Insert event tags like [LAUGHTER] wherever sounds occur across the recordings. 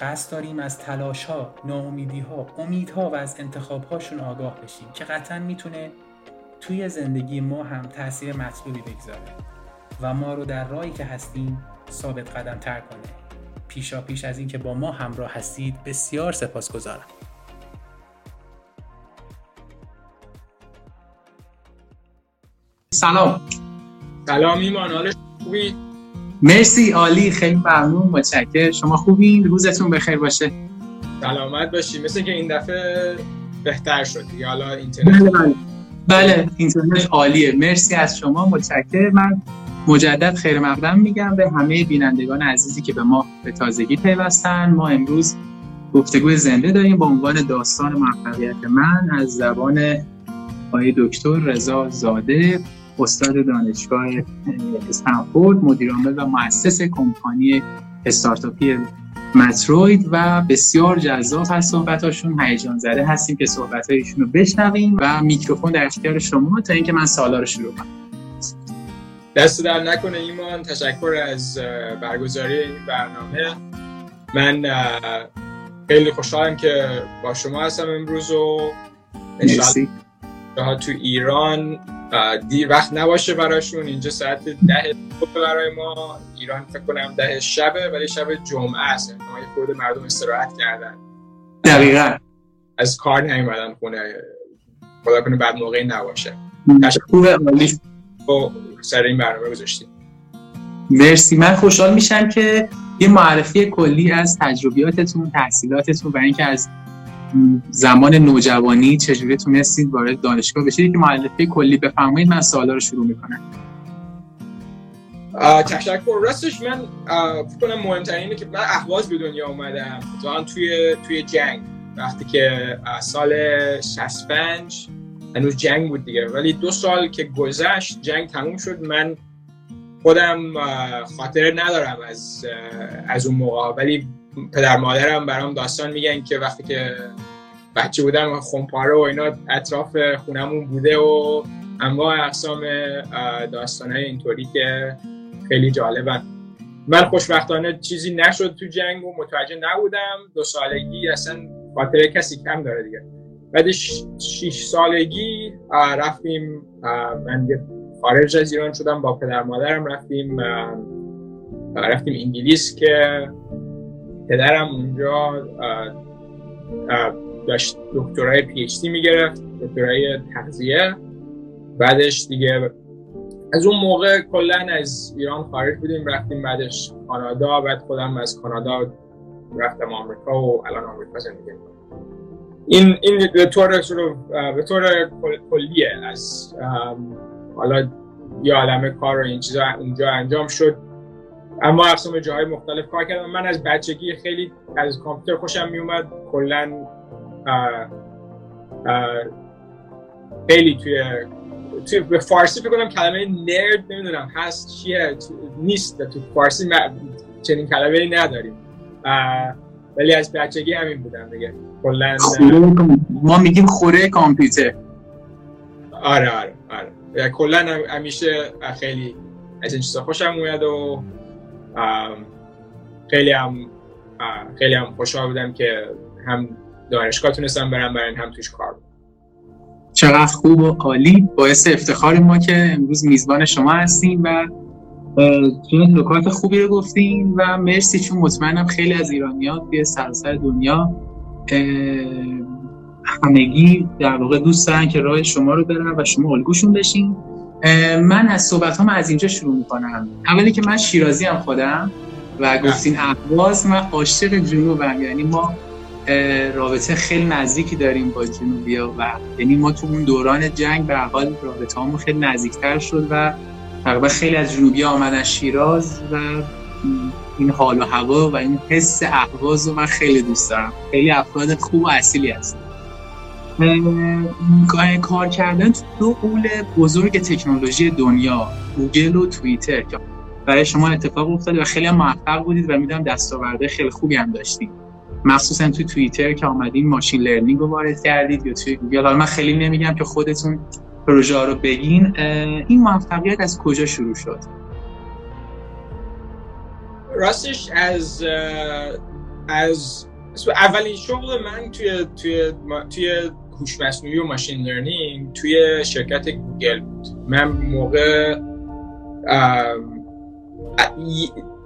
قصد داریم از تلاش ها، ناامیدی ها، امیدها و از انتخاب هاشون آگاه بشیم که قطعا می‌تونه توی زندگی ما هم تاثیر مطلوبی بگذاره و ما رو در راهی که هستیم ثابت قدم تر کنه. پیشا پیش از اینکه با ما همراه هستید بسیار سپاسگزارم. سلام. سلام ایمان حالش خوبی؟ مرسی عالی خیلی ممنون متشکر شما خوبین؟ روزتون بخیر باشه. سلامت باشی. مثل که این دفعه بهتر شد حالا اینترنت بله بله. بله اینترنت عالیه. مرسی از شما متشکر من مجدد خیر مقدم میگم به همه بینندگان عزیزی که به ما به تازگی پیوستن. ما امروز گفتگوی زنده داریم با عنوان داستان موفقیت من از زبان آقای دکتر رضا زاده. استاد دانشگاه استنفورد مدیرعامل و مؤسس کمپانی استارتاپی متروید و بسیار جذاب هست صحبتاشون هیجان زده هستیم که صحبت رو بشنویم و میکروفون در اختیار شما تا اینکه من سوالا رو شروع کنم. دست در نکنه ایمان تشکر از برگزاری این برنامه. من خیلی خوشحالم که با شما هستم امروز و تو ایران دیر وقت نباشه براشون. اینجا ساعت ده برای ما. ایران فکر کنم ده شبه ولی شب جمعه است. ما یه خورده مردم استراحت کردن. دقیقا. از کار نیومدن خونه. خدا کنه بعد موقعی نباشه. عالی. سر این برنامه گذاشتیم. مرسی. من خوشحال میشم که یه معرفی کلی از تجربیاتتون تحصیلاتتون و اینکه از زمان نوجوانی چجوری تونستید وارد دانشگاه بشید؟ که معرفی کلی بفرمایید من سوالا رو شروع می‌کنم. تشکر. راستش من فکر کنم مهمترین اینه که من اهواز به دنیا اومدم. تو توی توی جنگ. وقتی که سال 65 هنوز جنگ بود دیگه. ولی دو سال که گذشت جنگ تموم شد. من خودم خاطره ندارم از از اون موقع. ولی پدر مادرم برام داستان میگن که وقتی که بچه بودم خونپاره و اینا اطراف خونمون بوده و انواع اقسام داستان های اینطوری که خیلی جالبن. من خوشبختانه چیزی نشد تو جنگ و متوجه نبودم. دو سالگی اصلا خاطره کسی کم داره دیگه. بعد شیش سالگی رفتیم من خارج از ایران شدم با پدر مادرم رفتیم رفتیم انگلیس که پدرم اونجا داشت دکترای دی می‌گرفت دکترای تغذیه. بعدش دیگه از اون موقع کلا از ایران خارج بودیم رفتیم بعدش کانادا. بعد خودم از کانادا رفتم آمریکا و الان آمریکا زندگی این این به طور به طور کلیه از حالا یه عالمه کار و این چیزا اونجا انجام شد. اما اقسام جاهای مختلف کار کردم. من از بچگی خیلی از کامپیوتر خوشم میومد. کلا خیلی توی توی به فارسی فکر کنم کلمه نرد نمی‌دونم. هست چیه؟ نیست. تو فارسی چنین کلمه ای نداریم ولی از بچگی همین بودم دیگه. کلا ما میگیم خوره کامپیوتر. آره آره آره. کلا همیشه خیلی از این چیزا خوشم اومد و خیلی هم خیلی هم خوشحال بودم که هم دانشگاه تونستم برم برای هم توش کار بودم چقدر خوب و عالی. باعث افتخار ما که امروز میزبان شما هستیم و چون نکات خوبی رو گفتیم و مرسی چون مطمئنم خیلی از ایرانیان توی سراسر دنیا همگی در واقع دوست دارن که راه شما رو برن و شما الگوشون بشین. من از صحبت هم از اینجا شروع می‌کنم. اولی که من شیرازی هم خودم و گفتین اهواز من عاشق جنوبم. یعنی ما رابطه خیلی نزدیکی داریم با جنوبیا و یعنی ما تو اون دوران جنگ به حال رابطه همون خیلی نزدیکتر شد و تقریبا خیلی از جنوبی آمدن شیراز و این حال و هوا و این حس اهواز رو من خیلی دوست دارم. خیلی افراد خوب و اصیلی هست کار کردن تو دو غول بزرگ تکنولوژی دنیا گوگل و توییتر که برای شما اتفاق افتاد و خیلی موفق بودید و می‌دونم دستاورده خیلی خوبی هم داشتید. مخصوصا تو توییتر که آمدین machine learning رو وارد کردید یا توی گوگل. حالا من خیلی نمیگم که خودتون پروژه رو بگین. این موفقیت از کجا شروع شد؟ راستش از از اولین شغل من توی توی توی هوش مصنوعی و machine learning توی شرکت گوگل بود. من موقع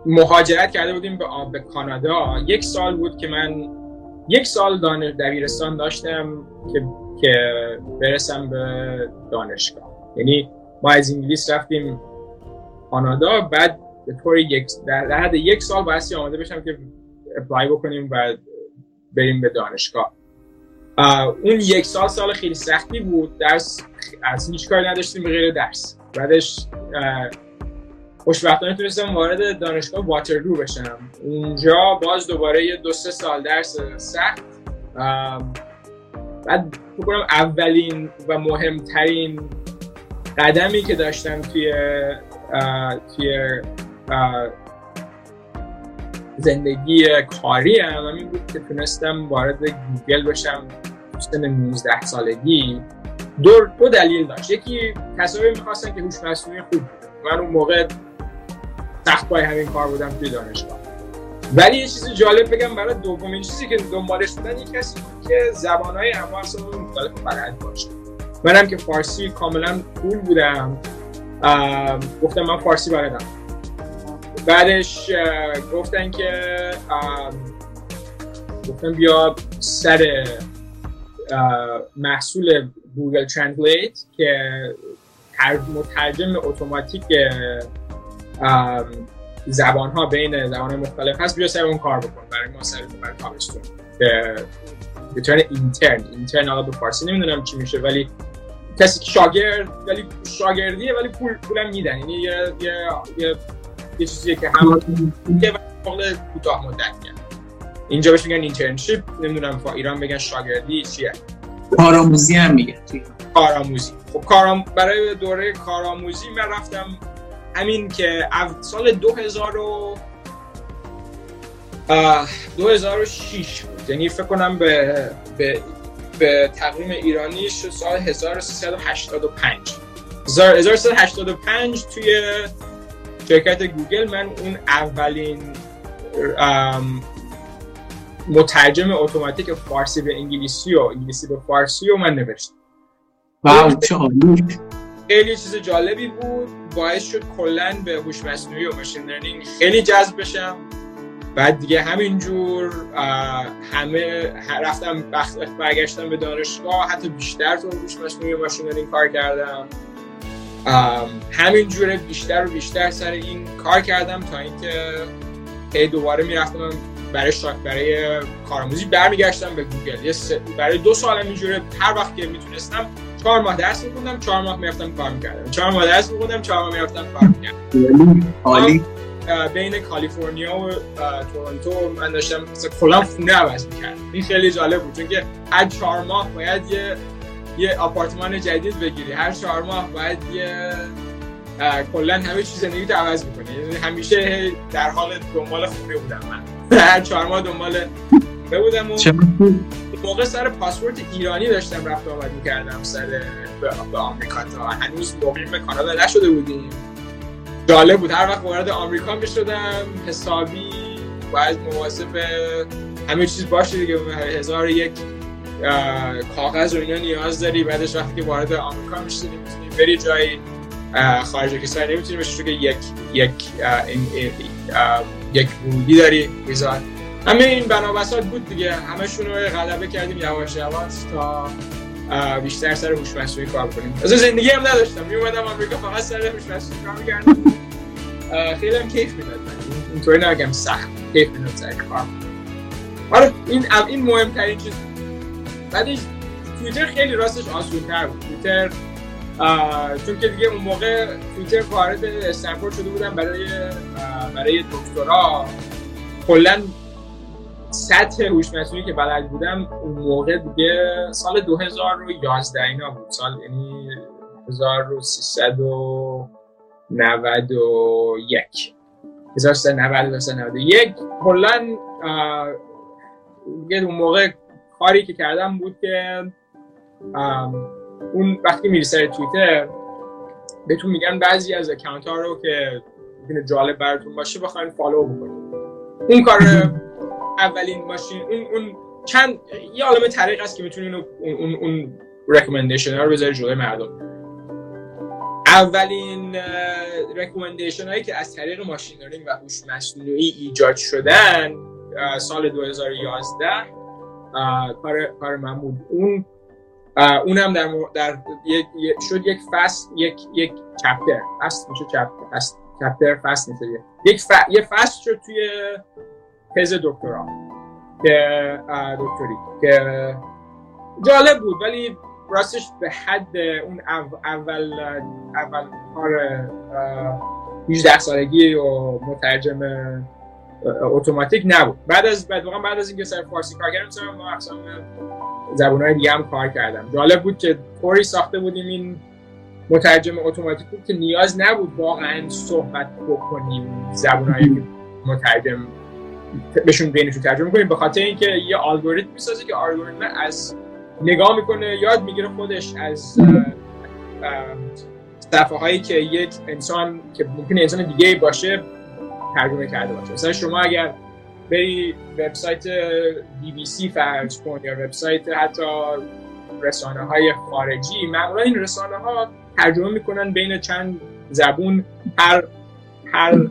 مهاجرت کرده بودیم به به کانادا. یک سال بود که من یک سال دانش دبیرستان داشتم که که برسم به دانشگاه. یعنی ما از انگلیس رفتیم کانادا بعد به طور یک در حد یک سال باید آماده بشم که اپلای بکنیم و بریم به دانشگاه. اون یک سال سال خیلی سختی بود. درس از هیچ کاری نداشتیم به غیر درس. بعدش خوشبختانه تونستم وارد دانشگاه واترلو بشم. اونجا باز دوباره یه دو سه سال درس سخت. بعد بکنم اولین و مهمترین قدمی که داشتم توی توی زندگی کاری هم همین بود که تونستم وارد گوگل بشم. سن 19 سالگی. دو, دو دلیل داشت. یکی کسایی می‌خواستن که هوش مصنوعی خوب بود من اون موقع سخت پای همین کار بودم توی دانشگاه. ولی یه چیزی جالب بگم برای دومین چیزی که دنبالش بودن یک کسی بود که زبانهای انواع مختلف بلد باشه. منم که فارسی کاملا full بودم. گفتم من فارسی بلدم. بعدش گفتن که گفتن بیا سر محصول Google Translate که مترجم اتوماتیک زبان ها بین زبان مختلف هست بیا سر اون کار بکن برای ما سر برای تابستون. به طور اینترن اینترن حالا به فارسی نمی‌دونم چی میشه ولی کسی که شاگرد ولی شاگردیه ولی پول پولم میدن. یعنی یه یه یه, یه چیزیه که هم یه شغل کوتاه مدت کرد. اینجا بهش میگن اینترنشیپ نمی‌دونم فا ایران بگن شاگردی چیه. کارآموزی هم میگن کارآموزی. خب کارام برای دوره کارآموزی من رفتم همین که سال 2000 و 2006 بود. یعنی فکر کنم به به به تقویم ایرانی سال 1385 1385 توی شرکت گوگل من اون اولین مترجم اتوماتیک فارسی به انگلیسی و انگلیسی به فارسی و من نوشتم. خیلی چیز جالبی بود. باعث شد کلا به هوش مصنوعی و machine learning خیلی جذب بشم. بعد دیگه همینجور همه رفتم برگشتم به دانشگاه حتی بیشتر تو هوش مصنوعی و machine learning کار کردم. همینجوره بیشتر و بیشتر سر این کار کردم تا اینکه هی دوباره می‌رفتم برای شاک برای کارآموزی برمیگشتم به گوگل. برای دو سال اینجوره هر وقت که می‌تونستم چهار ماه درس میخوندم چهار ماه می‌رفتم کار می‌کردم. چهار ماه درس میخوندم چهار ماه می‌رفتم کار می‌کردم. عالی بین کالیفرنیا و تورنتو من داشتم کلا خونه عوض می‌کردم. این خیلی جالب بود چون که هر چهار ماه باید یه یه آپارتمان جدید بگیری. هر چهار ماه باید یه کلا همه چیز زندگی تو عوض می‌کنی. یعنی همیشه در حال دنبال خونه بودم من. هر چهار ماه دنبال بودم و موقع؟ سر پاسپورت ایرانی داشتم رفت آمد می‌کردم سر به آمریکا تا هنوز مقیم به کانادا نشده بودیم. جالب بود. هر وقت وارد آمریکا می‌شدم حسابی باید مواظب همه چیز باشه دیگه. هزار یک کاغذ و اینا نیاز داری. بعدش وقتی که وارد آمریکا می‌شدی می‌تونی بری جایی خارج کشور. نمی‌تونی بشه که یک یک یک ورودی داری ویزا. همه این بنابسات بود دیگه. همشون رو غلبه کردیم یواش یواش تا بیشتر سر هوش مصنوعی کار کنیم. از زندگی هم نداشتم. میومدم آمریکا فقط سر هوش مصنوعی کار می‌کردم. خیلی هم کیف می‌داد. اینطوری نگم سخت. کیف می‌داد سر کار. آره این این مهمترین چیز بعدش توییتر خیلی راستش آسونتر بود. توییتر چون که دیگه اون موقع توییتر وارد استنفورد شده بودم برای برای دکترا. کلا سطح هوش مصنوعی که بلد بودم اون موقع دیگه سال 2011 اینا بود. سال یعنی 1391 1391 کلا اون موقع کاری که کردم بود که اون وقتی میری سر توییتر بهتون میگن بعضی از account ها رو که می‌تونه جالب براتون باشه بخواین follow بکنید. اون کار [LAUGHS] اولین ماشین اون اون چند یه الگوریتم است که می‌تونین اون اون اون ها رو بذاری جلوی مردم. اولین recommendation هایی که از طریق machine learning و هوش مصنوعی ایجاد شدن سال 2011 کار کار من بود. اون اونم در در یک شد یک فصل یک یک چپتر فصل میشه چپتر چپتر فصل میشه. یک ف... یه فصل شد توی تز دکترا. که دکتری. که جالب بود ولی راستش به حد اون اول اول کار 18 سالگی و مترجم اتوماتیک نبود. بعد از بعد واقعا بعد از اینکه سر فارسی کار کردم سر ما اقسام زبانهای دیگه هم کار کردم. جالب بود که طوری ساخته بودیم این مترجم اتوماتیک بود که نیاز نبود واقعا صحبت بکنیم زبانهای مترجم بهشون بینشون ترجمه کنیم. به خاطر اینکه یه الگوریتم می‌سازه که الگوریتم از نگاه می‌کنه یاد می‌گیره خودش از صفحه هایی که یک انسان که ممکنه انسان دیگه باشه ترجمه کرده باشه. مثلا شما اگر بری وبسایت بی بی سی فرض کن یا وبسایت حتی رسانه های خارجی معمولا این رسانه ها ترجمه می‌کنن بین چند زبون هر هر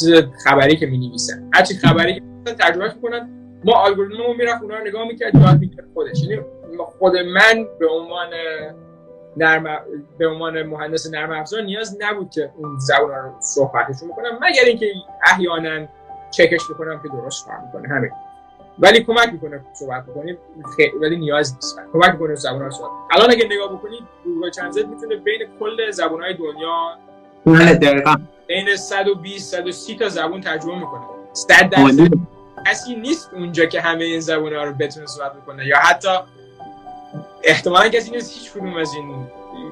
چیز خبری که می نویسن هر چی خبری که ترجمه می‌کنن. ما الگوریتممون می‌رفت اونا رو نگاه می‌کرد یاد می‌کرد خودش. یعنی خود من به عنوان نرم به عنوان مهندس نرم افزار نیاز نبود که اون زبان رو صحبتشون بکنم مگر اینکه احیانا چکش بکنم که درست کار می‌کنه همین. ولی کمک می‌کنه صحبت بکنیم ولی نیاز نیست. کمک می‌کنه زبان رو صحبت الان اگه نگاه بکنید Google Translate می‌تونه بین کل زبان های دنیا بله دقیقاً. بین 120 130 تا زبان ترجمه می‌کنه. 100 درصد. کسی نیست اونجا که همه این زبان ها رو بتونه صحبت بکنه یا حتی احتمالا کسی نیست هیچ کدوم از این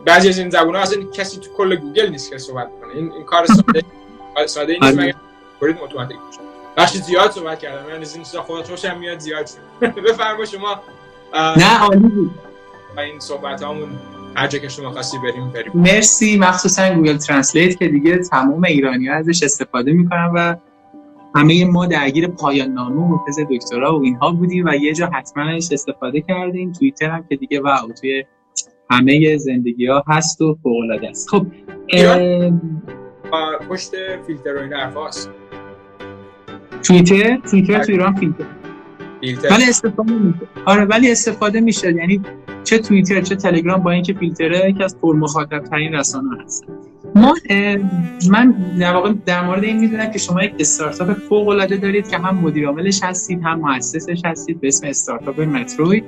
بعضی از این زبان ها اصلا کسی تو کل گوگل نیست که صحبت کنه. این, این کار ساده ساده نیست. مگر الگوریتم اتوماتیک باشه ببخشید زیاد صحبت کردم. من از این چیزا خودت خوشم میاد زیاد [LAUGHS] بفرما شما نه عالی بود. این صحبت هامون هر جا که شما خواستی بریم بریم. مرسی. مخصوصا Google Translate که دیگه تمام ایرانی ها ازش استفاده می‌کنن و همه ما درگیر پایان نامه و تز دکترا و اینها بودیم و یه جا حتما ازش استفاده کردیم. توییتر هم که دیگه wow توی همه زندگی ها هست و فوق العاده است. خب پشت فیلتر و این حرفاست توییتر؟ توییتر تو ایران فیلتر. ولی استفاده میشه. آره ولی استفاده میشه. یعنی چه توییتر چه تلگرام با اینکه فیلتره یکی از پر مخاطب ترین رسانه هست ما من در واقع در مورد این می‌دونم که شما یک استارتاپ فوق العاده دارید که هم مدیر عاملش هستید هم مؤسسش هستید به اسم استارتاپ متروی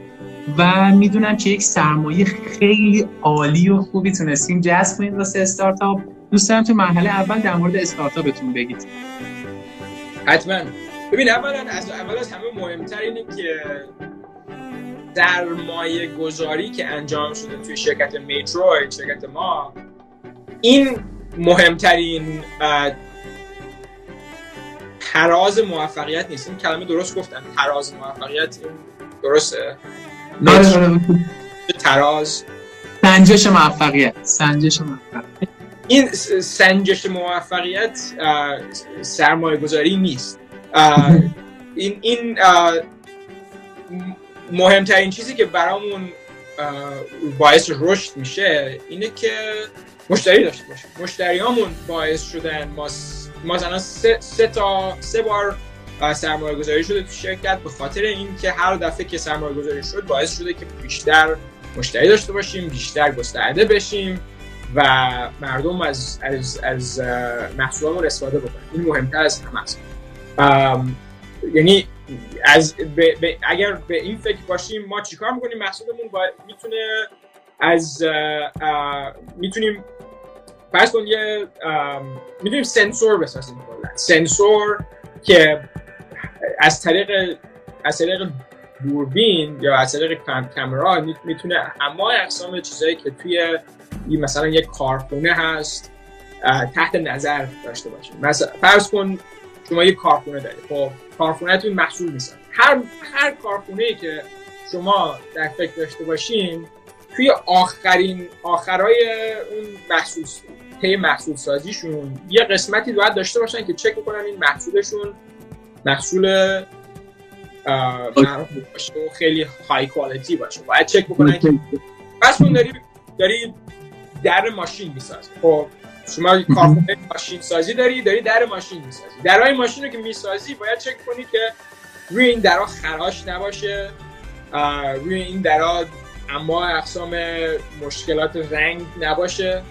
و می‌دونم که یک سرمایه خیلی عالی و خوبی تونستین جذب کنید واسه استارتاپ. دوست دارم تو مرحله اول در مورد استارتاپتون بگید. حتما. ببین اولا از اول از همه مهمتر اینه که سرمایه گذاری که انجام شده توی شرکت میتروید شرکت ما این مهمترین تراز موفقیت نیست. این کلمه درست گفتن تراز موفقیت این درسته؟ آره، آره. تراز؟ سنجش موفقیت. سنجش موفقیت. این سنجش موفقیت سرمایه گذاری نیست. این این مهمترین چیزی که برامون باعث رشد میشه اینه که مشتری داشته باشیم مشتریامون باعث شدن ما مثلا سه, سه تا سه بار سرمایه گذاری شده تو شرکت. به خاطر اینکه هر دفعه که سرمایه گذاری شد باعث شده که بیشتر مشتری داشته باشیم بیشتر گسترده بشیم و مردم از از از محصولمون استفاده بکنن. این مهمتر از همه است. یعنی از اگر به این فکر باشیم ما چیکار می‌کنیم؟ محصولمون می‌تونه از می‌تونیم فرض کن یه می‌تونیم سنسور بسازیم سنسور که از طریق از طریق دوربین یا از طریق کامرا می‌تونه همه اقسام چیزایی که توی مثلا یک کارخونه هست تحت نظر داشته باشیم. مثلا فرض کن شما یک کارخونه دارید. خب کارخونهتون محصول می‌سازه هر هر کارخونه ای که شما در فکر داشته باشین توی آخرین آخرای اون محصول طی محصول سازیشون یه قسمتی باید داشته باشن که چک کنن این محصولشون محصول باشه و خیلی های کوالیتی باشه. باید چک بکنن که بس داری داری در ماشین می‌سازی. خب شما کارخونه ماشین سازی داری داری در ماشین می‌سازی. درای ماشین رو که می‌سازی باید چک کنی که روی این درا خراش نباشه روی این درا اما اقسام مشکلات رنگ نباشه.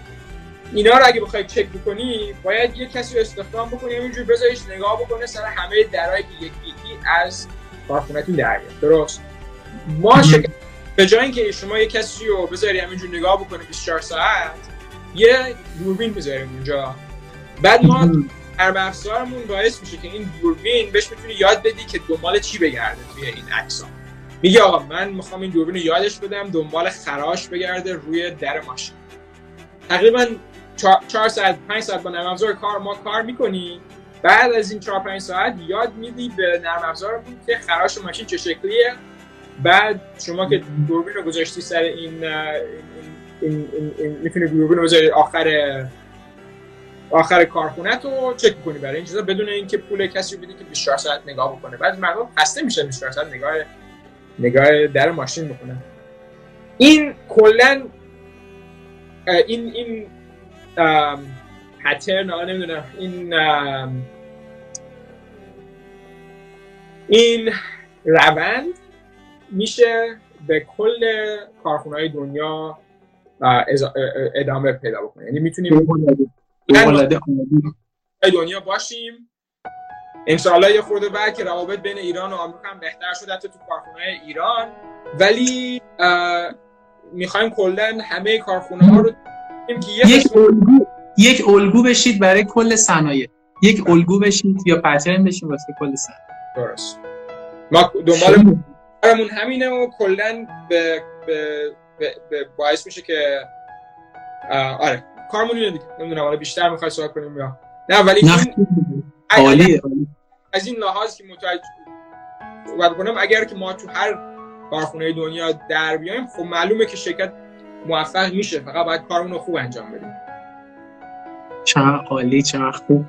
اینا رو اگه بخوای چک بکنی باید یه کسی رو استخدام بکنی همینجور بذاریش نگاه بکنه سر همه درایی که یکی یکی از کارخونهتون در درست؟ ما به جای اینکه شما یه کسی رو بذاری همینجور نگاه بکنه 24 ساعت یه دوربین بذاریم اونجا. بعد ما در افزارمون باعث میشه که این دوربین بهش می‌تونی یاد بدی که دنبال چی بگرده توی این عکس میگه آقا من می‌خوام این دوربین رو یادش بدم دنبال خراش بگرده روی در ماشین. تقریبا 4 ساعت 5 ساعت با نرم افزار کار ما کار می‌کنی. بعد از این 4 5 ساعت یاد میدی به نرم افزارمون که خراش ماشین چه شکلیه. بعد شما که دوربین رو گذاشتی سر این این, این, این می‌تونی دوربین رو بذاری آخر آخر کارخونه تو چک کنی برای این چیزا بدون اینکه پول کسی رو بدی که 24 ساعت نگاه بکنه. بعد مردم خسته میشه 24 ساعت نگاه نگاه در ماشین می‌کنه. این کلا این این پترن نمی‌دونم این این روند میشه به کل کارخونه دنیا ادامه پیدا بکنه. یعنی می‌تونیم دنیا باشیم. انشاءالله یه خورده بعد که روابط بین ایران و آمریکا هم بهتر شده حتی تو کارخونه ایران. ولی می‌خوایم کلا همه کارخونه ها رو که یک الگو یک الگو بشید برای کل صنایع. یک الگو بشید یا پترن بشید واسه کل صنایع. درست. ما دنبالمون همینه و کلا به, به, به, باعث میشه که آره کارمون اینه دیگه. نمی‌دونم حالا بیشتر می‌خوای صحبت کنیم یا نه ولی عالیه. از این لحاظ که متوجه صحبت کنم اگر که ما تو هر کارخونه دنیا در بیایم خب معلومه که شرکت موفق میشه. فقط باید کارمون رو خوب انجام بدیم. چقدر عالی چقدر خوب.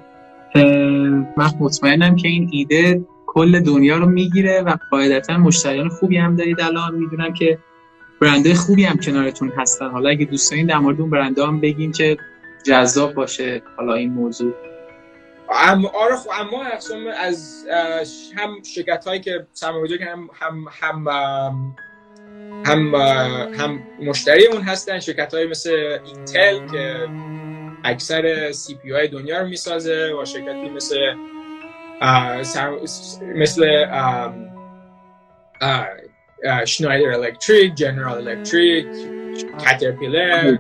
من مطمئنم که این ایده کل دنیا رو می‌گیره و قاعدتا مشتریان خوبی هم دارید الان. می‌دونم که برنده خوبی هم کنارتون هستن. حالا اگه دوست دارین در مورد اون برنده هم بگین که جذاب باشه حالا این موضوع. اما آره خب اما اقسام از هم شرکت هایی که سرمایه‌گذاری هم هم هم هم هم مشتری اون هستن. شرکت های مثل اینتل که اکثر سی پی های دنیا رو می‌سازه و شرکتی مثل مثل شنایدر الکتریک جنرال الکتریک کاترپیلر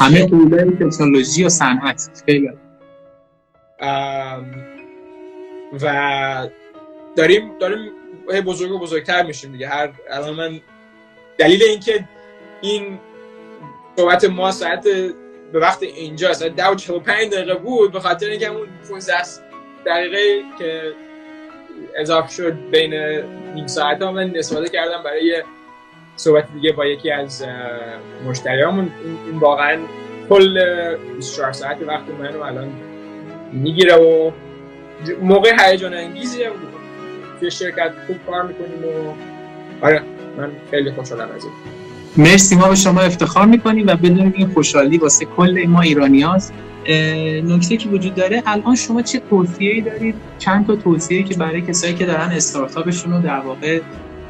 همه دوله تکنولوژی و صنعت. خیلی و داریم داریم بزرگ و بزرگتر میشیم دیگه. هر الان من دلیل اینکه این صحبت ما ساعت به وقت اینجا ساعت 10 و 45 دقیقه بود به خاطر اینکه اون 15 دقیقه که اضافه شد بین نیم ساعت ها من استفاده کردم برای صحبت دیگه با یکی از مشتریامون. این واقعا کل 24 ساعت وقت منو الان می‌گیره و موقع هیجان انگیزیه توی شرکت خوب کار می‌کنیم و آره من خیلی خوشحالم از این. مرسی ما به شما افتخار می‌کنیم و بدون این خوشحالی واسه کل ما ایرانی هاست. نکته که وجود داره الان شما چه توصیه‌ای دارید؟ چند تا توصیه که برای کسایی که دارن استارتاپشون رو در واقع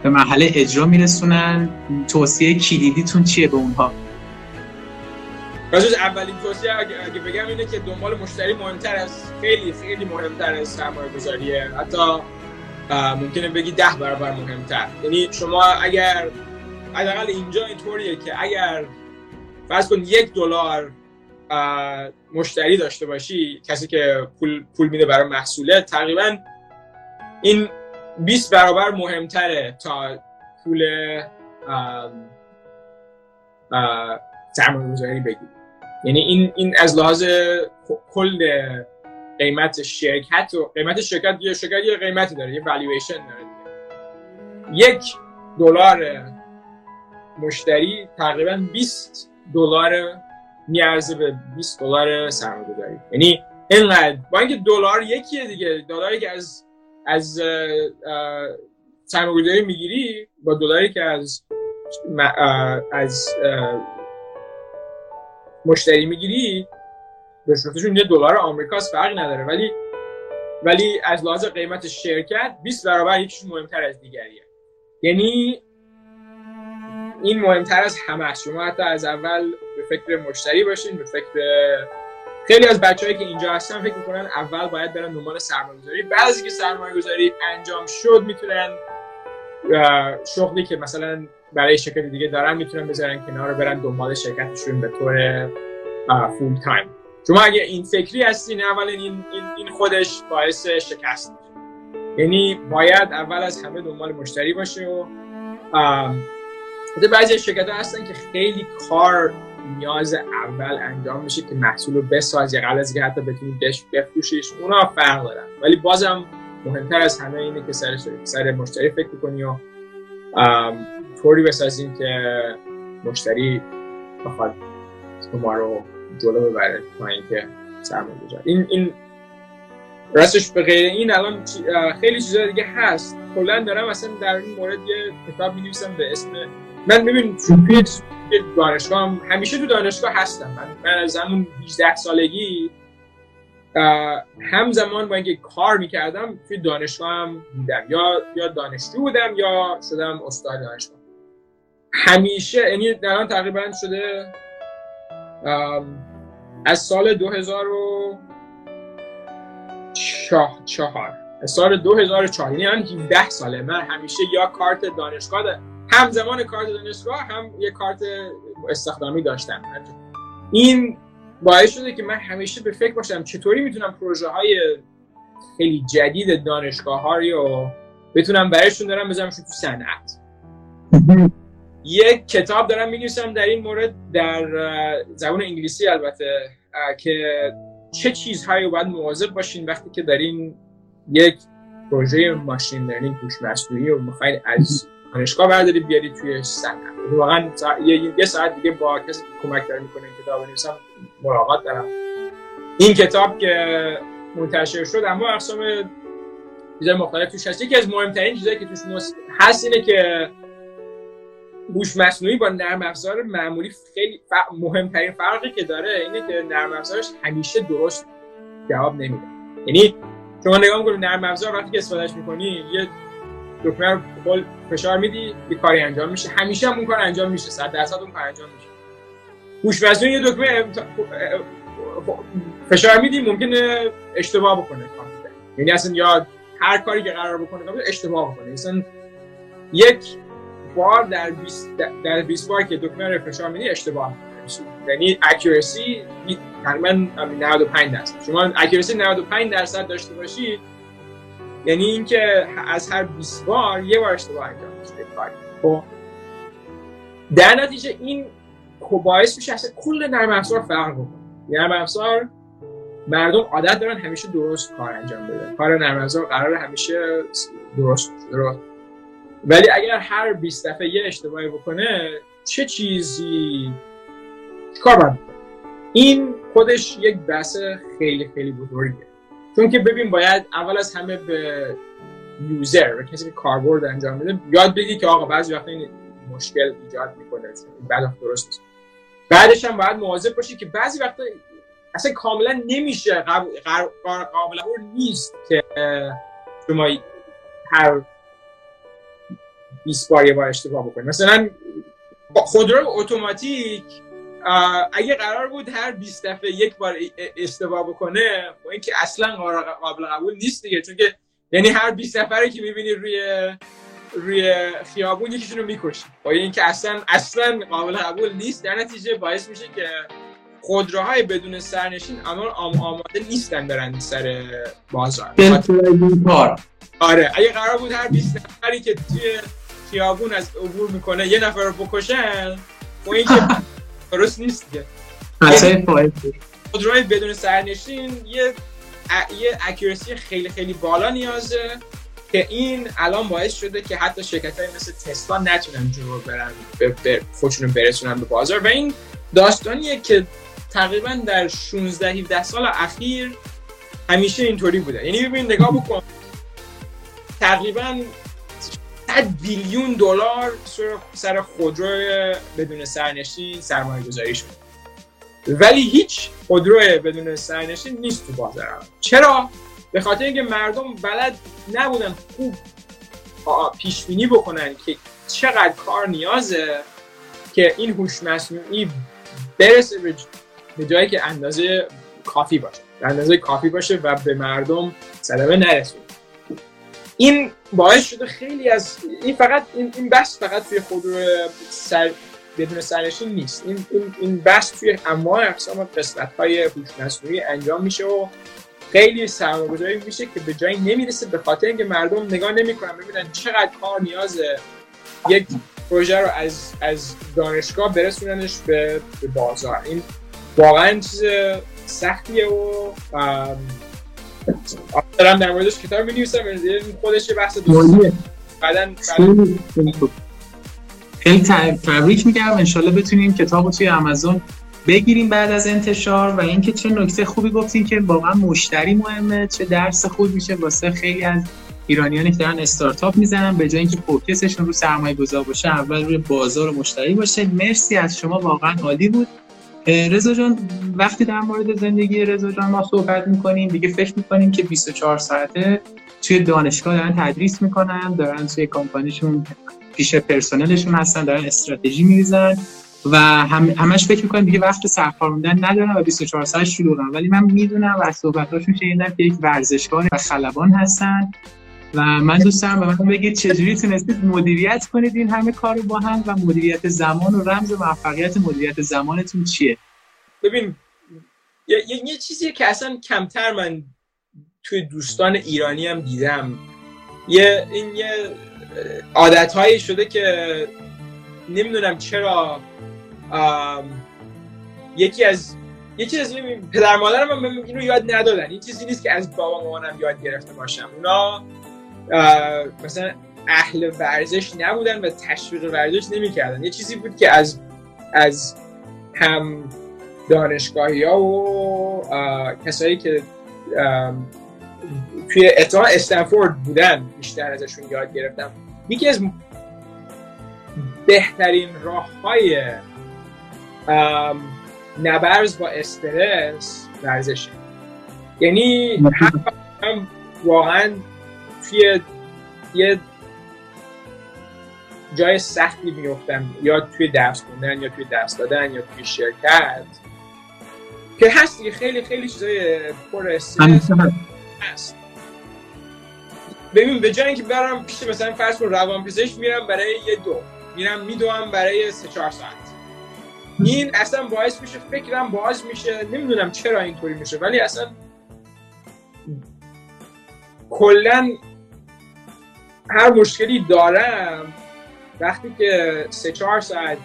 به مرحله اجرا میرسونن؟ توصیه کلیدیتون چیه به اونها؟ راجع اولین توصیه اگه, بگم اینه که دنبال مشتری مهمتر از خیلی خیلی مهمتر از سرمایه گذاریه حتی ممکنه بگی ده برابر مهمتر. یعنی شما اگر حداقل اینجا اینطوریه که اگر فرض کن یک دلار مشتری داشته باشی کسی که پول, پول میده برای محصوله تقریبا این 20 برابر مهمتره تا پول سرمایه گذاری بگیر یعنی این, این از لحاظ کل قیمت شرکت و قیمت شرکت یه شرکت یه قیمتی داره یه والویشن داره یک دلار مشتری تقریبا 20 دلار میارزه به 20 دلار سرمایه‌گذاری. یعنی اینقدر با اینکه دلار یکیه دیگه دلاری که از از سرمایه‌گذاری می‌گیری با دلاری که از از مشتری می‌گیری رشوتشون یه دلار آمریکاست فرقی نداره. ولی ولی از لحاظ قیمت شرکت 20 برابر یکیش مهمتر از دیگریه. یعنی این مهمتر از همه شما حتی از اول به فکر مشتری باشین به فکر خیلی از بچههایی که اینجا هستن فکر می‌کنن اول باید برن دنبال سرمایه گذاری بعضی که سرمایه گذاری انجام شد می‌تونن شغلی که مثلا برای شرکت دیگه دارن می‌تونن بذارن کنار برن دنبال شرکتشون به طور فول تایم شما اگه این فکری هستین اول این, این خودش باعث شکست یعنی باید اول از همه دنبال مشتری باشه و بعضی شرکت ها هستن که خیلی کار نیاز اول انجام میشه که محصول رو بسازی قبل از که حتی بتونی بفروشیش. اونا فرق دارن. ولی بازم مهمتر از همه اینه که سر, سر مشتری فکر کنی و طوری بسازیم که مشتری بخواد شما رو جلو ببره تا اینکه سرمایه این این راستش به غیر این الان خیلی چیزا دیگه هست. کلا دارم اصلا در این مورد یه کتاب می نویسم به اسم من ببین توی دانشگاه هم همیشه تو دانشگاه هستم. من, من از همون 18 سالگی همزمان با اینکه کار می‌کردم توی دانشگاه هم بودم. یا یا دانشجو بودم یا شدم استاد دانشگاه. همیشه یعنی الان تقریبا شده از سال 2004 از سال 2004 یعنی الان 17 ساله. من همیشه یا کارت دانشگاه همزمان کارت دانشگاه هم یه کارت استخدامی داشتم. این باعث شده که من همیشه به فکر باشم چطوری می‌تونم پروژه های خیلی جدید دانشگاه ها رو بتونم برایشون دارم بذارمشون تو صنعت. [LAUGHS] یک کتاب دارم می‌نویسم در این مورد در زبان انگلیسی البته که چه چیزهایی باید مواظب باشین وقتی که دارین یک پروژه ماشین لرنینگ هوش مصنوعی و می‌خواین از دانشگاه برداری بیاری توی صنعت. واقعا یه ساعت دیگه با کسی کمک داره می‌کنه این کتاب بنویسم ملاقات دارم. این کتاب که منتشر شد اما اقسام چیزای مختلف توش هست. یکی از مهمترین چیزایی که توش هست اینه که هوش مصنوعی با نرم افزار معمولی خیلی مهمترین فرقی که داره اینه که نرم افزارش همیشه درست جواب نمیده. یعنی شما نگاه می‌کنید نرم افزار وقتی که استفادهش می‌کنی یه دکمه رو فشار میدی یه کاری انجام میشه. همیشه هم اون کار انجام میشه. 100 درصد اون کار انجام میشه. هوش یه دکمه فشار میدی ممکنه اشتباه بکنه. یعنی اصلا یا هر کاری که قرار بکنه اشتباه بکنه. مثلا یک بار در 20 در 20 بار که دکمه رو فشار میدی اشتباه یعنی اکورسی تقریبا 95 درصد. شما اکورسی 95 درصد داشته باشید یعنی اینکه از هر 20 بار یه بار اشتباه انجام میشه خب. در نتیجه این خب باعث میشه اصلا کل نرم افزار فرق بکنه. نرم افزار مردم عادت دارن همیشه درست کار انجام بدن کار نرم افزار قرار همیشه درست درست. ولی اگر هر 20 دفعه یه اشتباهی بکنه چه چیزی؟ کار باید این خودش یک بحث خیلی خیلی بزرگه چون که ببین باید اول از همه به یوزر و کسی که کاربرد انجام میده یاد بگی که آقا بعضی وقتا این مشکل ایجاد می‌کنه بعد درست نیست. بعدش هم باید مواظب باشی که بعضی وقتا اصلا کاملا نمیشه قابل قبول نیست که شما هر 20 بار یه بار اشتباه بکنید مثلا خودرو اتوماتیک اگه قرار بود هر 20 دفعه یک بار اشتباه بکنه با اینکه اصلا قابل قبول نیست دیگه چون که یعنی هر 20 نفره که می‌بینی روی روی خیابون یکیشون رو می‌کشی. با اینکه اصلا اصلا قابل قبول نیست در نتیجه باعث میشه که خودروهای بدون سرنشین اما آماده نیستن برن سر بازار. آره اگه قرار بود هر 20 نفری که توی خیابون از عبور می‌کنه یه نفر رو بکشن با اینکه [LAUGHS] درست نیست دیگه. خودروهای بدون سرنشین یه یه اکیرسی خیلی خیلی بالا نیازه که این الان باعث شده که حتی شرکت های مثل تسلا نتونن جلو برن خودشون برسونن به بازار. و این داستانیه که تقریبا در 16 17 سال اخیر همیشه اینطوری بوده. یعنی ببین نگاه بکن. تقریبا 100 بیلیون دلار سر خودرو بدون سرنشین سرمایه گذاری شد ولی هیچ خودرو بدون سرنشین نیست تو بازار. چرا؟ به خاطر اینکه مردم بلد نبودن خوب پیش بینی بکنن که چقدر کار نیازه که این هوش مصنوعی برسه به جایی که اندازه کافی باشه. اندازه کافی باشه و به مردم صدمه نرسونه. این باعث شده خیلی از این فقط این, این بحث فقط توی خودرو سر بدون سرنشین نیست. این این این بحث توی انواع اقسام قسمت های هوش مصنوعی انجام میشه و خیلی سرمایه‌گذاری میشه که به جایی نمی‌رسه به خاطر اینکه مردم نگاه نمی‌کنن ببینن چقدر کار نیازه یک پروژه رو از از دانشگاه برسوننش به, به بازار. این واقعا چیز سختیه و دارم در موردش کتاب می نویسم خودش یه بحث دوستیه بعدن خیلی تبریک میگم. انشالله بتونیم کتاب رو توی آمازون بگیریم بعد از انتشار و اینکه چه نکته خوبی گفتین که واقعا مشتری مهمه چه درس خوب میشه. واسه خیلی از ایرانیانی که دارن استارتاپ می‌زنن به جای اینکه فوکسشون رو سرمایه گذار باشه اول روی بازار و مشتری باشه. مرسی از شما واقعا عالی بود. رضا جان وقتی در مورد زندگی رضا جان ما صحبت می‌کنیم دیگه فکر می‌کنیم که 24 ساعته توی دانشگاه دارن تدریس می‌کنن دارن توی کمپانیشون پیش پرسنلشون هستن دارن استراتژی میریزن و هم همش فکر می‌کنن دیگه وقت سرکار موندن ندارن و 24 ساعت شلوغن. ولی من می‌دونم و از صحبتاشون شنیدم که یک ورزشکار و خلبان هستن. و من دوست دارم به من بگید چجوری تونستید مدیریت کنید این همه کار رو با هم و مدیریت زمان و رمز موفقیت مدیریت زمانتون چیه؟ ببین یه, یه چیزی که اصلا کمتر من توی دوستان ایرانی هم دیدم. یه این یه عادت شده که نمی‌دونم چرا یکی از یکی از پدر مادرم هم اینو یاد ندادن. این چیزی نیست که از بابا مامانم یاد گرفته باشم. اونا مثلا اهل ورزش نبودن و تشویق ورزش نمی‌کردن. یه چیزی بود که از از هم دانشگاهی ها و کسایی که توی اتحاد استنفورد بودن بیشتر ازشون یاد گرفتم. یکی از بهترین راه های نبرز با استرس ورزشه. یعنی هم واقعا توی یه جای سختی میفتم یا توی درس خوندن یا توی درس دادن یا توی شرکت. که هست دیگه خیلی خیلی چیزای پر استرس هست. ببین به جای اینکه برم پیش مثلا فرض کن روان پزشک میرم برای یه دو. میرم میدوام برای سه چهار ساعت. این اصلا باعث میشه فکرم باز میشه. نمی‌دونم چرا اینطوری میشه ولی اصلا کلا هر مشکلی دارم وقتی که سه چهار ساعت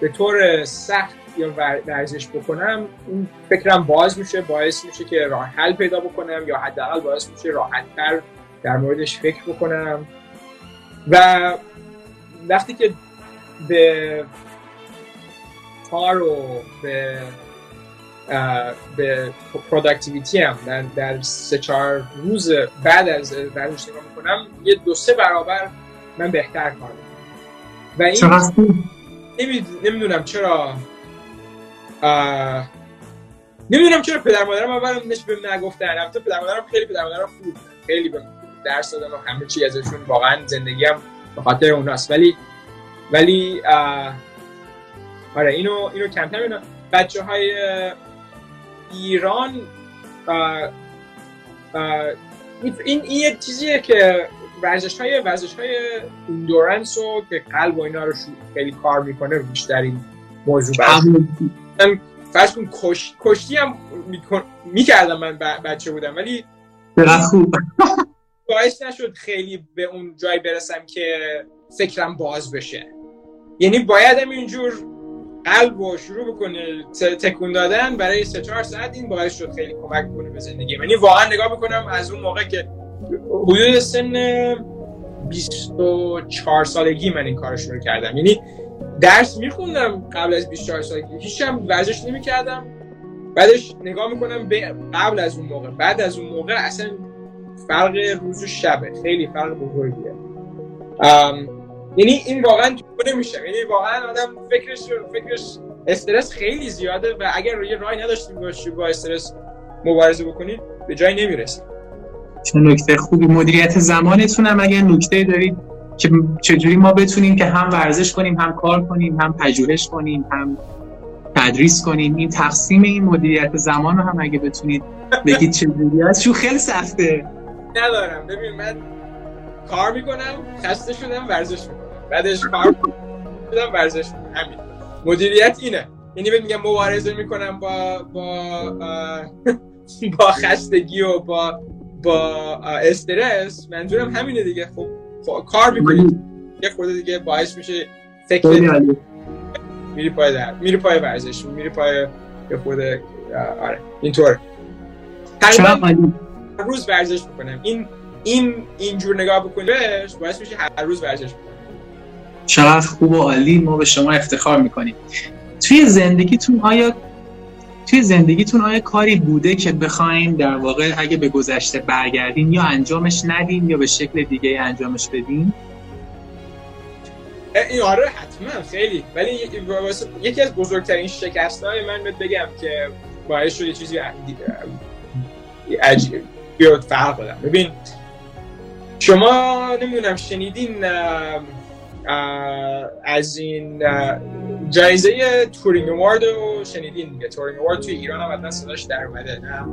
به طور سخت یا ورزش بکنم این فکرم باز میشه باعث میشه که راه حل پیدا بکنم یا حداقل باعث میشه راحتتر در موردش فکر بکنم. و وقتی که به کار و به به productivity هم در, در سه چهار روز بعد از ورزش نگاه می‌کنم یه دو سه برابر من بهتر کار می‌کنم. و این نمی... نمی‌دونم چرا آه... نمی‌دونم چرا پدر مادرم اولم نش بهم نگفتن. البته پدر مادرم خیلی پدر مادرم خوب. خیلی بهم درس دادن و همه چی ازشون. واقعا زندگیم به خاطر اوناست. ولی ولی آه... آره اینو اینو کم کم اینو بچه های ایران. این این یه چیزیه که ورزش های ورزش های اندورنس و که قلب و اینا رو شو- خیلی کار می‌کنه بیشتر این موضوع فرض کن کش... کشتی هم. می‌کردم من ب... بچه بودم ولی خوب باعث نشد خیلی به اون جای برسم که فکرم باز بشه یعنی باید اینجور قلب رو شروع بکنه تکون دادن برای سه چهار ساعت این باعث شد خیلی کمک کنه به زندگی یعنی واقعا نگاه می‌کنم از اون موقع که حدود سن 24 سالگی من این کار شروع کردم. یعنی درس میخوندم قبل از 24 سالگی. هیچ هم ورزش نمی‌کردم. بعدش نگاه می‌کنم به قبل از اون موقع. بعد از اون موقع اصلا فرق روز و شبه. خیلی فرق بزرگیه. یعنی این واقعا تو نمیشه یعنی واقعا آدم فکرش فکرش استرس خیلی زیاده و اگر روی رای نداشتیم باشی با استرس مبارزه بکنید به جایی نمی‌رسید چه نکته خوبی مدیریت زمانتون هم اگر نکته دارید که چجوری ما بتونیم که هم ورزش کنیم هم کار کنیم هم پژوهش کنیم هم تدریس کنیم. این تقسیم این مدیریت زمان رو هم اگه بتونید بگید چجوری هست چون خیلی سخته. ندارم. ببین من کار می‌کنم خسته شدم ورزش می‌کنم. بعدش کار شدم ورزش می‌کنم. همین. مدیریت اینه. یعنی بهت میگم مبارزه می‌کنم با با [LAUGHS] با خستگی و با با استرس. منظورم همینه دیگه. خب خب کار می‌کنی. یه خورده دیگه باعث میشه فکر. میری پای در میری پای ورزش میری پای یه آه، آره اینطور. تقریبا. هر روز ورزش می‌کنم. این این اینجور نگاه بکنی بهش باعث میشه هر روز ورزش بکنم چقدر خوب و عالی ما به شما افتخار می‌کنیم. توی زندگیتون آیا توی زندگیتون آیا کاری بوده که بخواین در واقع اگه به گذشته برگردین یا انجامش ندین یا به شکل دیگه انجامش بدین؟ این آره حتما خیلی. ولی یکی از بزرگترین شکست های من بهت بگم که باعث شد یه چیزی عجیب بیاد فرق بدم. ببین شما نمی‌دونم شنیدین از این جایزه تورینگ اوارد رو شنیدین؟ دیگه تورینگ اوارد توی ایران هم حتما صداش در اومده نه؟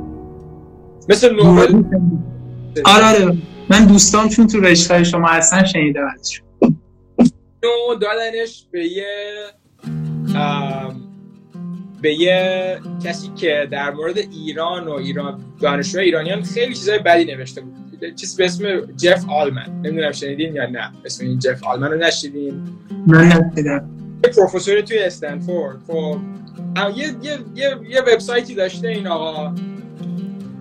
مثل نوبل آره آره. من دوستان چون تو رشته شما هستن شنیدم ازشون. اینو دادنش به یه به یه کسی که در مورد ایران و ایران دانشجوی ایرانیان خیلی چیزای بدی نوشته بود. چیز به اسم جف آلمن. نمی‌دونم شنیدین یا نه. اسم این جف آلمن رو نشنیدین من نشنیدم یه پروفسور توی استنفورد. خب یه یه یه یه وبسایتی داشته این آقا.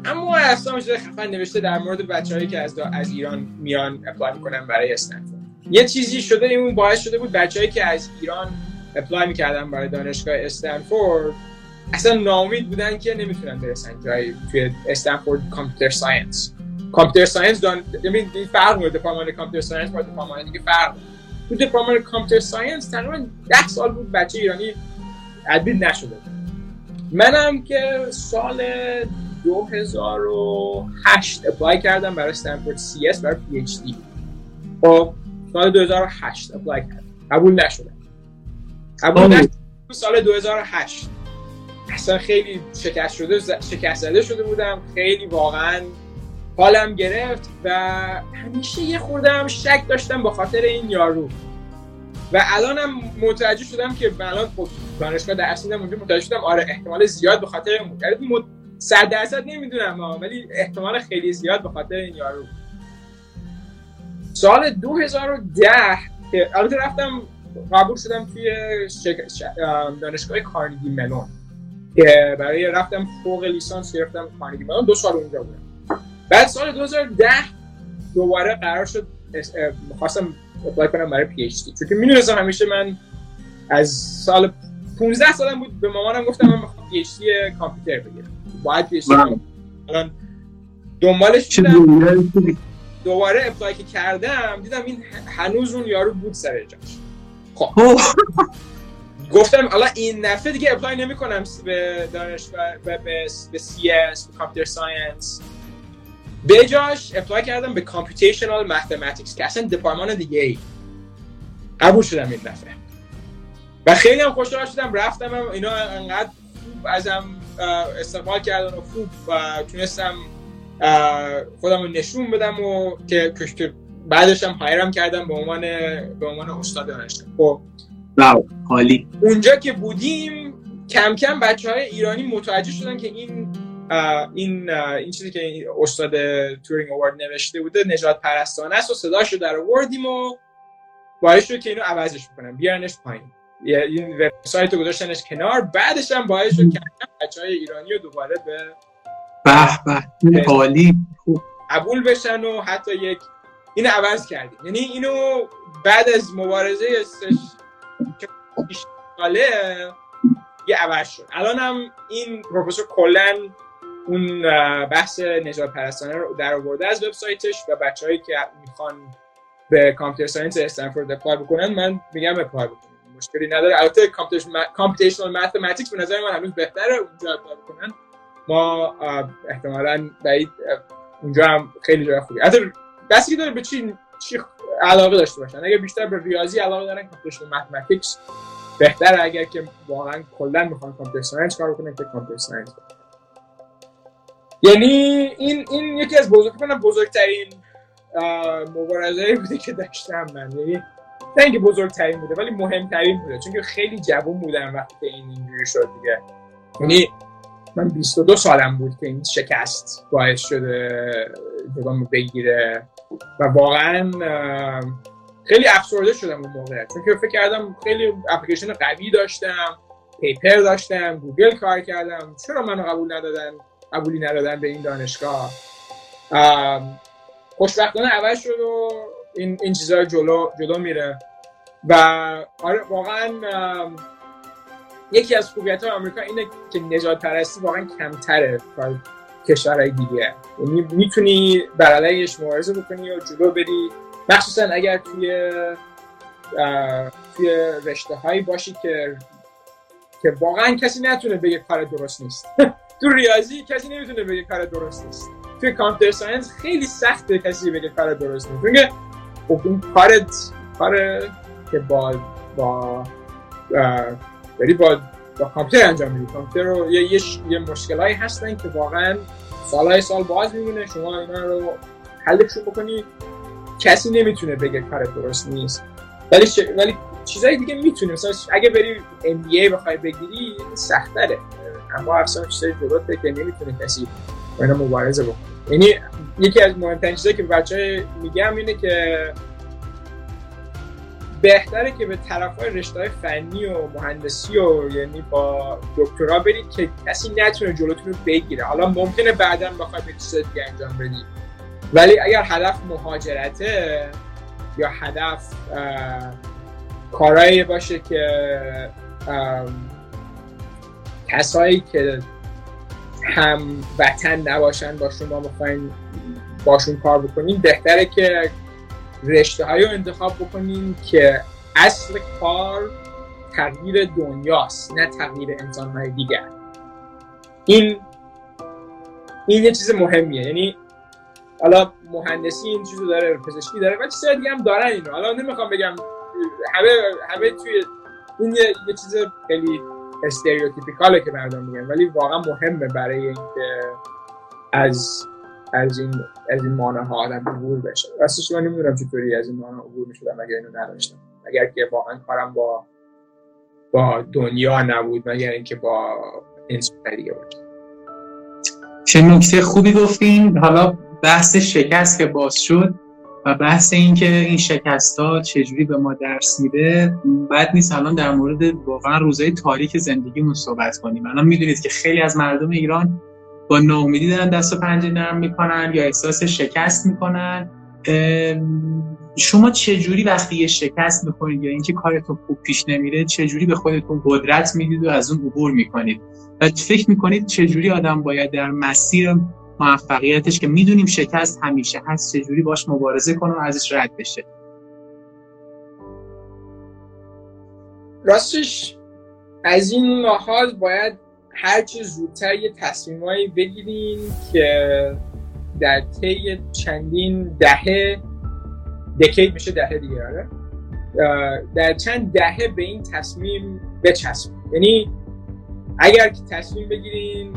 اما چیز خفن نوشته در مورد بچه‌هایی که از از ایران میان apply می‌کنن برای استنفورد. یه چیزی شده این باعث شده بود بچه‌هایی که از ایران apply می‌کردن برای دانشگاه استنفورد اصلا ناامید بودن که نمی‌تونن برسن جایی توی استنفورد computer science. computer science دان یعنی فرق می‌کنه. دپارتمان computer science با دپارتمان دیگه فرق تو دپارتمان computer science تقریبا 10 سال بود بچه ایرانی admit نشده. منم که سال 2008 apply کردم برای استنفورد CS برای PhD. خب سال 2008 apply کردم. قبول نشدم. قبول. نشدم. تو سال 2008 اصلا خیلی شکست شده شکست زده شده بودم. خیلی واقعا حالم گرفت و همیشه یه خورده هم شک داشتم با خاطر این یارو. و الانم متوجه شدم که الان خب دانشگاه درس میدم اونجا متوجه شدم آره احتمال زیاد به خاطر این یعنی مت... صد درصد نمی‌دونم ها، ولی احتمال خیلی زیاد به خاطر این یارو. سال 2010 که البته رفتم قبول شدم توی شک... دانشگاه کارنگی ملون. که برای رفتم فوق لیسانس گرفتم کارنگی ملون. دو سال اونجا بودم. بعد سال 2010 دوباره قرار شد اس- اه، می‌خواستم apply کنم برای PhD چون که می‌دونستم همیشه من از سال 15 سالم بود به مامانم گفتم من می‌خوام PhD کامپیوتر بگیرم. باید PhD. الان دنبالش بودم. دوباره apply که کردم دیدم این هنوز اون یارو بود سر جاش. خب. گفتم حالا این دفعه دیگه apply نمی کنم به دانشگاه به, به, به CS به computer science. به جاش اپلای کردم به کامپیوتیشنال ماثماتیکس که اصلا دپارتمان دیگه ای قبول شدم این دفعه. و خیلی هم خوشحال شدم رفتم هم اینا انقدر خوب ازم استقبال کردن و خوب و تونستم خودم رو نشون بدم و که بعدش هم هایرم کردم به عنوان به عنوان استاد دانشگاه. خب. حالی اونجا که بودیم کم کم بچه های ایرانی متوجه شدن که این این این چیزی که استاد تورینگ اوارد نوشته بوده نجات پرستانه است و صداشو در آوردیم و باعث شد که اینو عوضش بکنم. بیارنش پایین. این وبسایت رو گذاشتنش کنار بعدش هم باعث شد که بچه های ایرانی رو دوباره به به به عالی. قبول بشن و حتی یک این عوض کردیم. یعنی اینو بعد از مبارزه ساله یه عوض شد. الان هم این پروفسور کلن اون بحث نژادپرستانه رو در آورده از وبسایتش و بچههایی که می‌خوان به computer science استنفورد apply بکنن من میگم apply بکنن. مشکلی نداره. البته computational mathematics به نظر من هنوز بهتره اونجا apply بکنن. ما احتمالاً بعید اونجا هم خیلی جای خوبی. حتی بستگی داره به چی چی علاقه داشته باشن. اگر بیشتر به ریاضی علاقه دارن computational mathematics بهتره. اگر که واقعا کلا می‌خوان computer science کار بکنن که computer science. یعنی این این یکی از بزرگ کنم بزرگترین مبارزه بوده که داشتم من. یعنی نه اینکه بزرگترین بوده ولی مهمترین بوده. چون که خیلی جوون بودم وقتی این اینجوری شد دیگه. یعنی من 22 سالم بود که این شکست باعث شده جلومو بگیره. و واقعا خیلی افسرده شدم اون موقع. چون که فکر کردم خیلی اپلیکیشن قوی داشتم پیپر داشتم گوگل کار کردم. چرا منو قبول ندادن؟ قبولی ندادن به این دانشگاه. خوشبختانه عوض شد و این این چیزا جلو جلو میره. و آره واقعا یکی از خوبیت آمریکا اینه که نجات پرستی واقعا کمتره کشورهای دیگه. یعنی می‌تونی بر علیهش مبارزه بکنی و جلو بری. مخصوصا اگر توی توی رشته هایی باشی که که واقعا کسی نتونه بگه کار درست نیست. [LAUGHS] تو ریاضی کسی نمی‌تونه بگه کار درست نیست. توی کامپیوتر ساینس خیلی سخته کسی بگه کار درست نیست. چون خب اون کارت کار که با با داری با با کامپیوتر انجام میدی. کامپیوتر رو یه یه, یه مشکلایی هستن که واقعا سالهای سال باز میمونه. شما اینا رو حلشون بکنی. کسی نمی‌تونه بگه کار درست نیست. ولی ش... ولی چیزای دیگه می‌تونه مثلا اگه بری ام بی ای بخوای بگیری سختره اما اصلا چیزای جلوته که نمی‌تونه کسی با اینا مبارزه بکنه. یعنی یکی از مهمترین چیزایی که بچه میگم اینه که بهتره که به طرف های رشته فنی و مهندسی و یعنی با دکترا برید که کسی نتونه جلوتون رو بگیره. حالا ممکنه بعدا بخوای به چیز دیگه انجام بدید. ولی اگر هدف مهاجرته یا هدف کارایی باشه که کسایی که هم وطن نباشن با شما می‌خواین باشون کار بکنین بهتره که رشته رو انتخاب بکنین که اصل کار تغییر دنیاست نه تغییر انسان های دیگر. این این یه چیز مهمیه. یعنی حالا مهندسی این چیزو داره پزشکی داره و چیزای دیگه هم دارن اینو. حالا نمی‌خوام بگم همه همه توی این یه, یه چیز خیلی استریوتیپیکاله که مردم میگن ولی واقعا مهمه برای اینکه از از این از این مانه ها آدم عبور بشه. راستش من نمی‌دونم چطوری از این مانه عبور می‌شدم اگر اینو نداشتم. اگر که واقعا کارم با با دنیا نبود مگر اینکه با انسان دیگه بود چه نکته خوبی گفتین. حالا بحث شکست که باز شد. و بحث این که این شکست ها چجوری به ما درس میده بد نیست. الان در مورد واقعا روزهای تاریک زندگیمون صحبت کنیم. الان می‌دونید که خیلی از مردم ایران با ناامیدی دارن دست و پنجه نرم می‌کنن یا احساس شکست می‌کنن. شما چه جوری وقتی یه شکست می‌کنید یا اینکه کارتون خوب پیش نمیره چه جوری به خودتون قدرت می‌دید و از اون عبور می‌کنید؟ و فکر می‌کنید چه جوری آدم باید در مسیر موفقیتش که می‌دونیم شکست همیشه هست چه جوری باش مبارزه کنه و ازش رد بشه. راستش از این لحاظ باید هرچی زودتر یه تصمیمایی بگیرین که در طی چندین دهه دکید میشه دهه دیگه آره؟ در چند دهه به این تصمیم بچسبید یعنی اگر که تصمیم بگیرین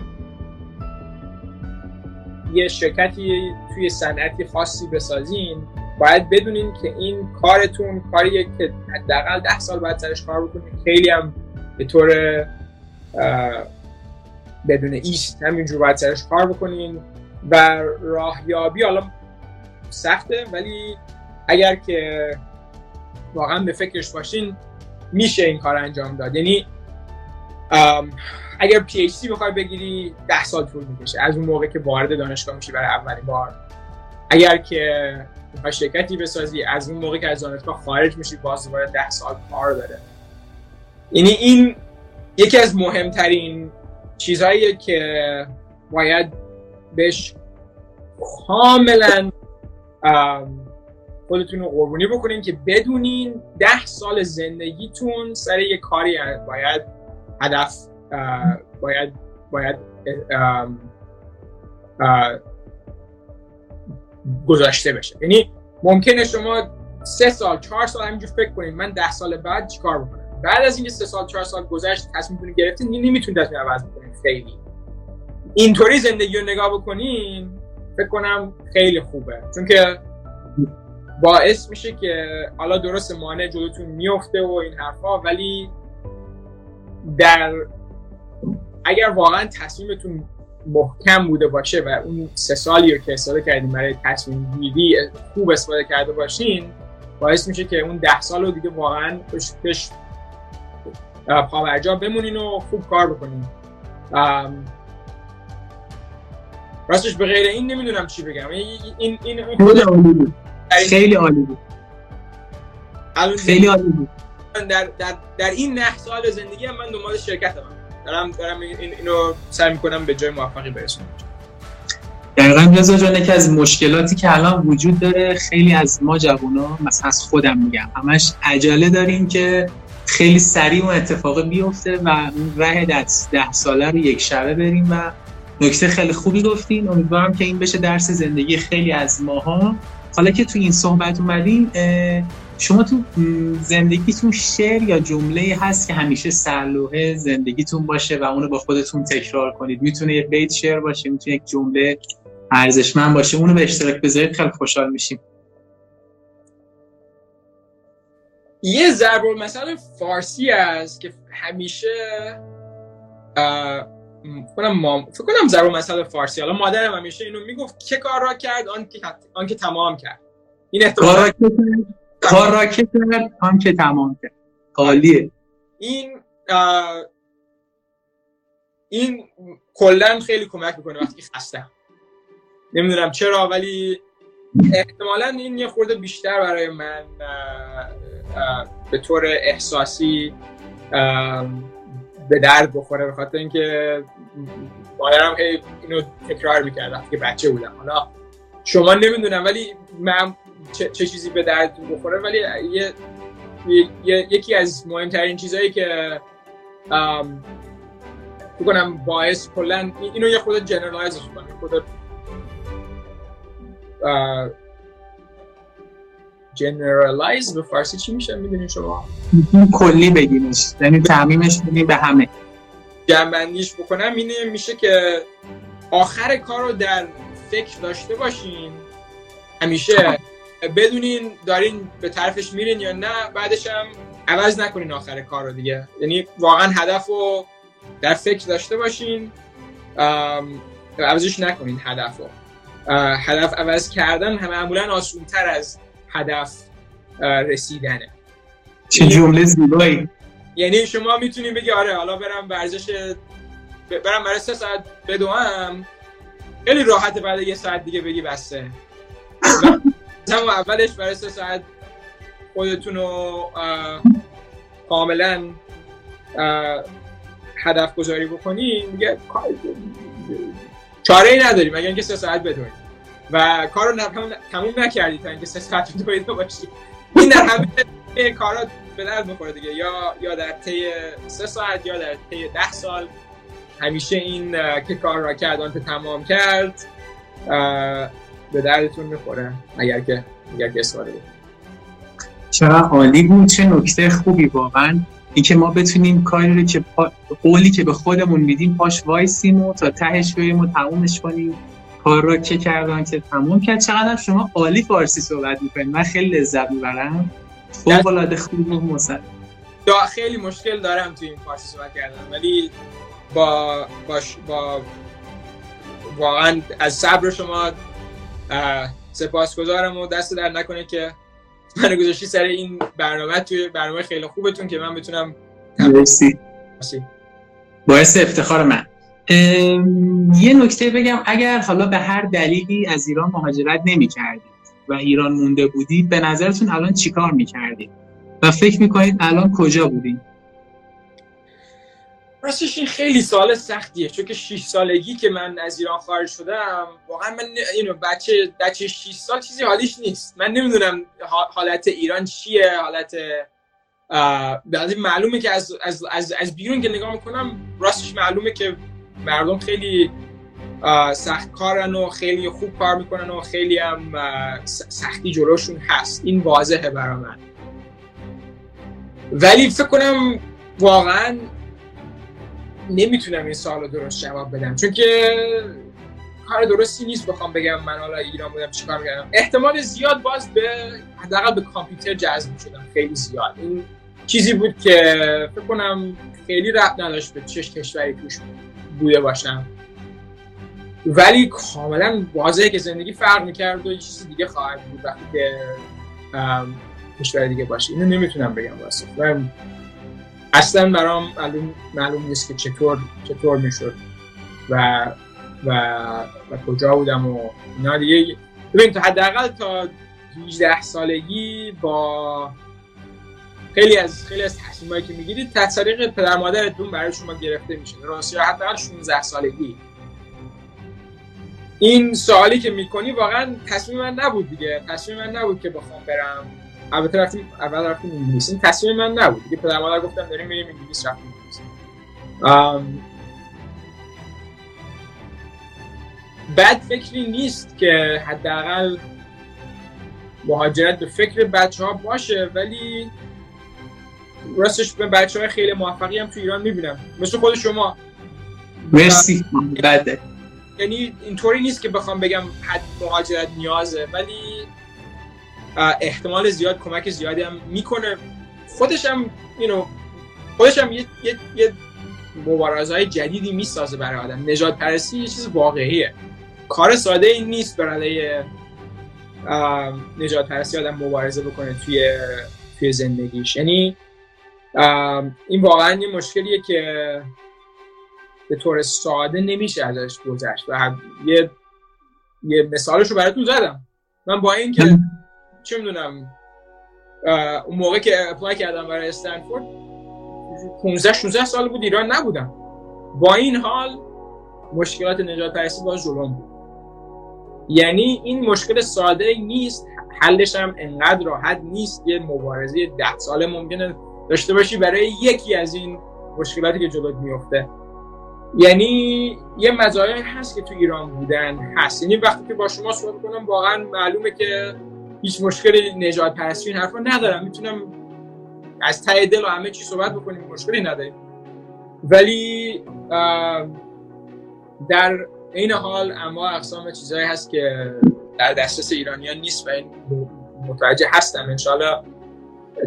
یه شرکتی توی صنعتی خاصی بسازین باید بدونین که این کارتون کاریه که حداقل ده سال بعد سرش کار بکنین. خیلی هم به طور بدون ایست همینجور باید سرش کار بکنین و راهیابی حالا سخته ولی اگر که واقعا به فکرش باشین میشه این کار انجام داد. یعنی اگر پی اچ بخوای بگیری ده سال طول می‌کشه. از اون موقع که وارد دانشگاه میشی برای اولین بار. اگر که می‌خوای شرکتی بسازی از اون موقع که از دانشگاه خارج میشی باز دوباره ده سال کار داره. یعنی این یکی از مهمترین چیزهایی که باید بهش کاملا خودتون رو قربونی بکنین که بدونین ده سال زندگیتون سر یه کاری باید هدف باید باید گذاشته بشه. یعنی ممکنه شما سه سال چهار سال همینجور فکر کنید من ده سال بعد چیکار بکنم؟ بعد از اینکه سه سال چهار سال گذشت تصمیم گرفتین نمی‌تونید تصمیم عوض بکنید خیلی. اینطوری زندگی رو نگاه بکنین فکر کنم خیلی خوبه. چون که باعث میشه که حالا درست مانع جلوتون میفته و این حرفا ولی در اگر واقعا تصمیمتون محکم بوده باشه و اون سه سالی رو که استفاده کردیم برای تصمیم گیری خوب استفاده کرده باشین باعث میشه که اون ده سال رو دیگه واقعا پشت پاورجا بمونین و خوب کار بکنین. راستش به غیر این نمی‌دونم چی بگم. این این این خیلی عالی بود. خیلی عالی بود. در, در, در این نه سال زندگی هم من دنبال شرکت هم. دارم دارم اینو سعی می‌کنم به جای موفقی برسونم. دقیقا رضا جان یکی از مشکلاتی که الان وجود داره خیلی از ما جوونا مثلا از خودم میگم همش عجله داریم که خیلی سریع اون اتفاق بیفته و اون ره ده ساله رو یک شبه بریم و نکته خیلی خوبی گفتین. امیدوارم که این بشه درس زندگی خیلی از ماها. حالا که تو این صحبت اومدین شما تو زندگیتون شعر یا جمله هست که همیشه سرلوحه زندگیتون باشه و اونو با خودتون تکرار کنید. می‌تونه یک بیت شعر باشه می‌تونه یک جمله ارزشمند باشه. اونو به اشتراک بذارید خیلی خوشحال میشیم. یه ضرب مثلا فارسی است که همیشه کنم مام... فکر کنم ضرب مثل فارسی. حالا مادرم همیشه اینو می‌گفت که کار را کرد آن که آن که تمام کرد. این احتمال کار را که کرد آن که تمام کرد. عالیه این این کلا خیلی کمک می‌کنه وقتی خستم نمی‌دونم چرا ولی احتمالا این یه خورده بیشتر برای من به طور احساسی به درد بخوره به خاطر اینکه مادرم اینو تکرار می‌کرد وقتی که بچه بودم. حالا شما نمی‌دونم ولی من چه, چیزی به درد بخوره ولی یه،, یکی از مهمترین چیزهایی که کنم باعث کلا اینو یه خود جنرالایزش کنم خود جنرالایز به فارسی چی میشه؟ می‌دونین شما؟ کلی بگیمش یعنی تعمیمش بدیم به همه. جنبندیش بکنم اینه میشه که آخر کار رو در فکر داشته باشین. همیشه بدونین دارین به طرفش میرین یا نه بعدش هم عوض نکنین آخر کار رو دیگه. یعنی واقعا هدف رو در فکر داشته باشین عوضش نکنین هدف رو. هدف عوض کردن هم معمولا آسون تر از هدف رسیدنه. چه جمله زیبایی. یعنی شما می‌تونید بگی آره حالا برم ورزش برم برای سه ساعت بدوم خیلی راحت بعد یه ساعت دیگه بگی بسته. [LAUGHS] هم اولش برای سه ساعت خودتون رو کاملا هدف گذاری بکنی میگه چاره ای نداری مگر اینکه سه ساعت بدونی و کار رو تموم نکردی تا اینکه سه ساعت دویده باشی این در همه کارا به درد می‌خوره دیگه. یا یا در طی سه ساعت یا در طی ده سال. همیشه این که کار را کرد آنت تمام کرد به دردتون می‌خوره اگر که اگر که استفاده چرا عالی بود چه نکته خوبی واقعا. اینکه ما بتونیم کاری رو که قولی که به خودمون میدیم پاش وایسیم و تا تهش بریم و تمومش کنیم. کار رو که کردن که تموم کرد. چقدر شما عالی فارسی صحبت می‌کنید. من خیلی لذت می‌برم. فوق العاده خوب و خیلی مشکل دارم تو این فارسی صحبت کردن. ولی با باش با واقعا از صبر شما سپاسگزارم و دست در نکنه که من گذاشتی سر این برنامه توی برنامه خیلی خوبتون که من بتونم مرسی. باعث افتخار من. یه نکته بگم اگر حالا به هر دلیلی از ایران مهاجرت نمی کردید و ایران مونده بودید به نظرتون الان چیکار می کردید و فکر می کنید الان کجا بودید؟ راستش این خیلی سال سختیه چون که 6 سالگی که من از ایران خارج شدم واقعا من اینو بچه بچه 6 سال چیزی حالیش نیست. من نمی‌دونم حالت ایران چیه حالت بعضی معلومه که از, از, از, از بیرون که نگاه می‌کنم راستش معلومه که مردم خیلی سخت کارن و خیلی خوب کار می‌کنن و خیلی هم سختی جلوشون هست. این واضحه برای من. ولی فکر کنم واقعا نمی‌تونم این سوال درست جواب بدم. چون که کار درستی نیست بخوام بگم من حالا ایران بودم چیکار می‌کردم. احتمال زیاد باز به حداقل به کامپیوتر جذب شدم خیلی زیاد. این چیزی بود که فکر کنم خیلی ربط نداشت به چه کشوری توش بوده باشم. ولی کاملا واضحه که زندگی فرق می‌کرد و یه چیز دیگه خواهد بود وقتی که کشور دیگه باشه. اینو نمی‌تونم بگم واسه. اصلا برام معلوم, معلوم نیست که چطور چطور می‌شد و و و کجا بودم و اینا دیگه. ببین تا حداقل تا 18 سالگی با خیلی از خیلی از تصمیمایی که می‌گیرید تحت طریق پدر مادرتون برای شما گرفته میشه راستی حداقل 16 سالگی. این سوالی که می‌کنی واقعا تصمیم من نبود دیگه. تصمیم من نبود که بخوام برم البته رفتیم اول رفتیم انگلیس. این تصمیم من نبود. دیگه پدر مادر گفتم داریم میریم انگلیس. رفتیم انگلیس. بد فکری نیست که حداقل مهاجرت به فکر بچه ها باشه ولی راستش به بچه های خیلی موفقی هم تو ایران می‌بینم. مثل خود شما. مرسی. بده. یعنی اینطوری نیست که بخوام بگم حد مهاجرت نیازه ولی احتمال زیاد کمک زیادی هم می‌کنه. خودش هم you خودش هم یه, یه, یه مبارزه جدیدی می‌سازه برای آدم. نجات پرستی یه چیز واقعیه. کار ساده این نیست برای نجات پرستی آدم مبارزه بکنه توی توی زندگیش. یعنی این واقعا یه مشکلیه که به طور ساده نمیشه ازش گذشت. و یه یه مثالش رو براتون زدم. من با اینکه چه می‌دونم اون موقع که اپلای کردم برای استنفورد 15 16 سال بود ایران نبودم. با این حال مشکلات نجات پرستی باز جلوم بود. یعنی این مشکل ساده نیست حلش هم انقدر راحت نیست یه مبارزه ده ساله ممکنه داشته باشی برای یکی از این مشکلاتی که جلوت میفته یعنی یه مزایایی هست که تو ایران بودن هست. یعنی وقتی که با شما صحبت کنم واقعا معلومه که هیچ مشکلی نجات پرستی این حرفا ندارم. می‌تونم از ته دل و همه چی صحبت بکنیم مشکلی نداریم. ولی در این حال اما اقسام چیزهایی هست که در دسترس ایرانیان نیست و این متوجه هستم. انشالله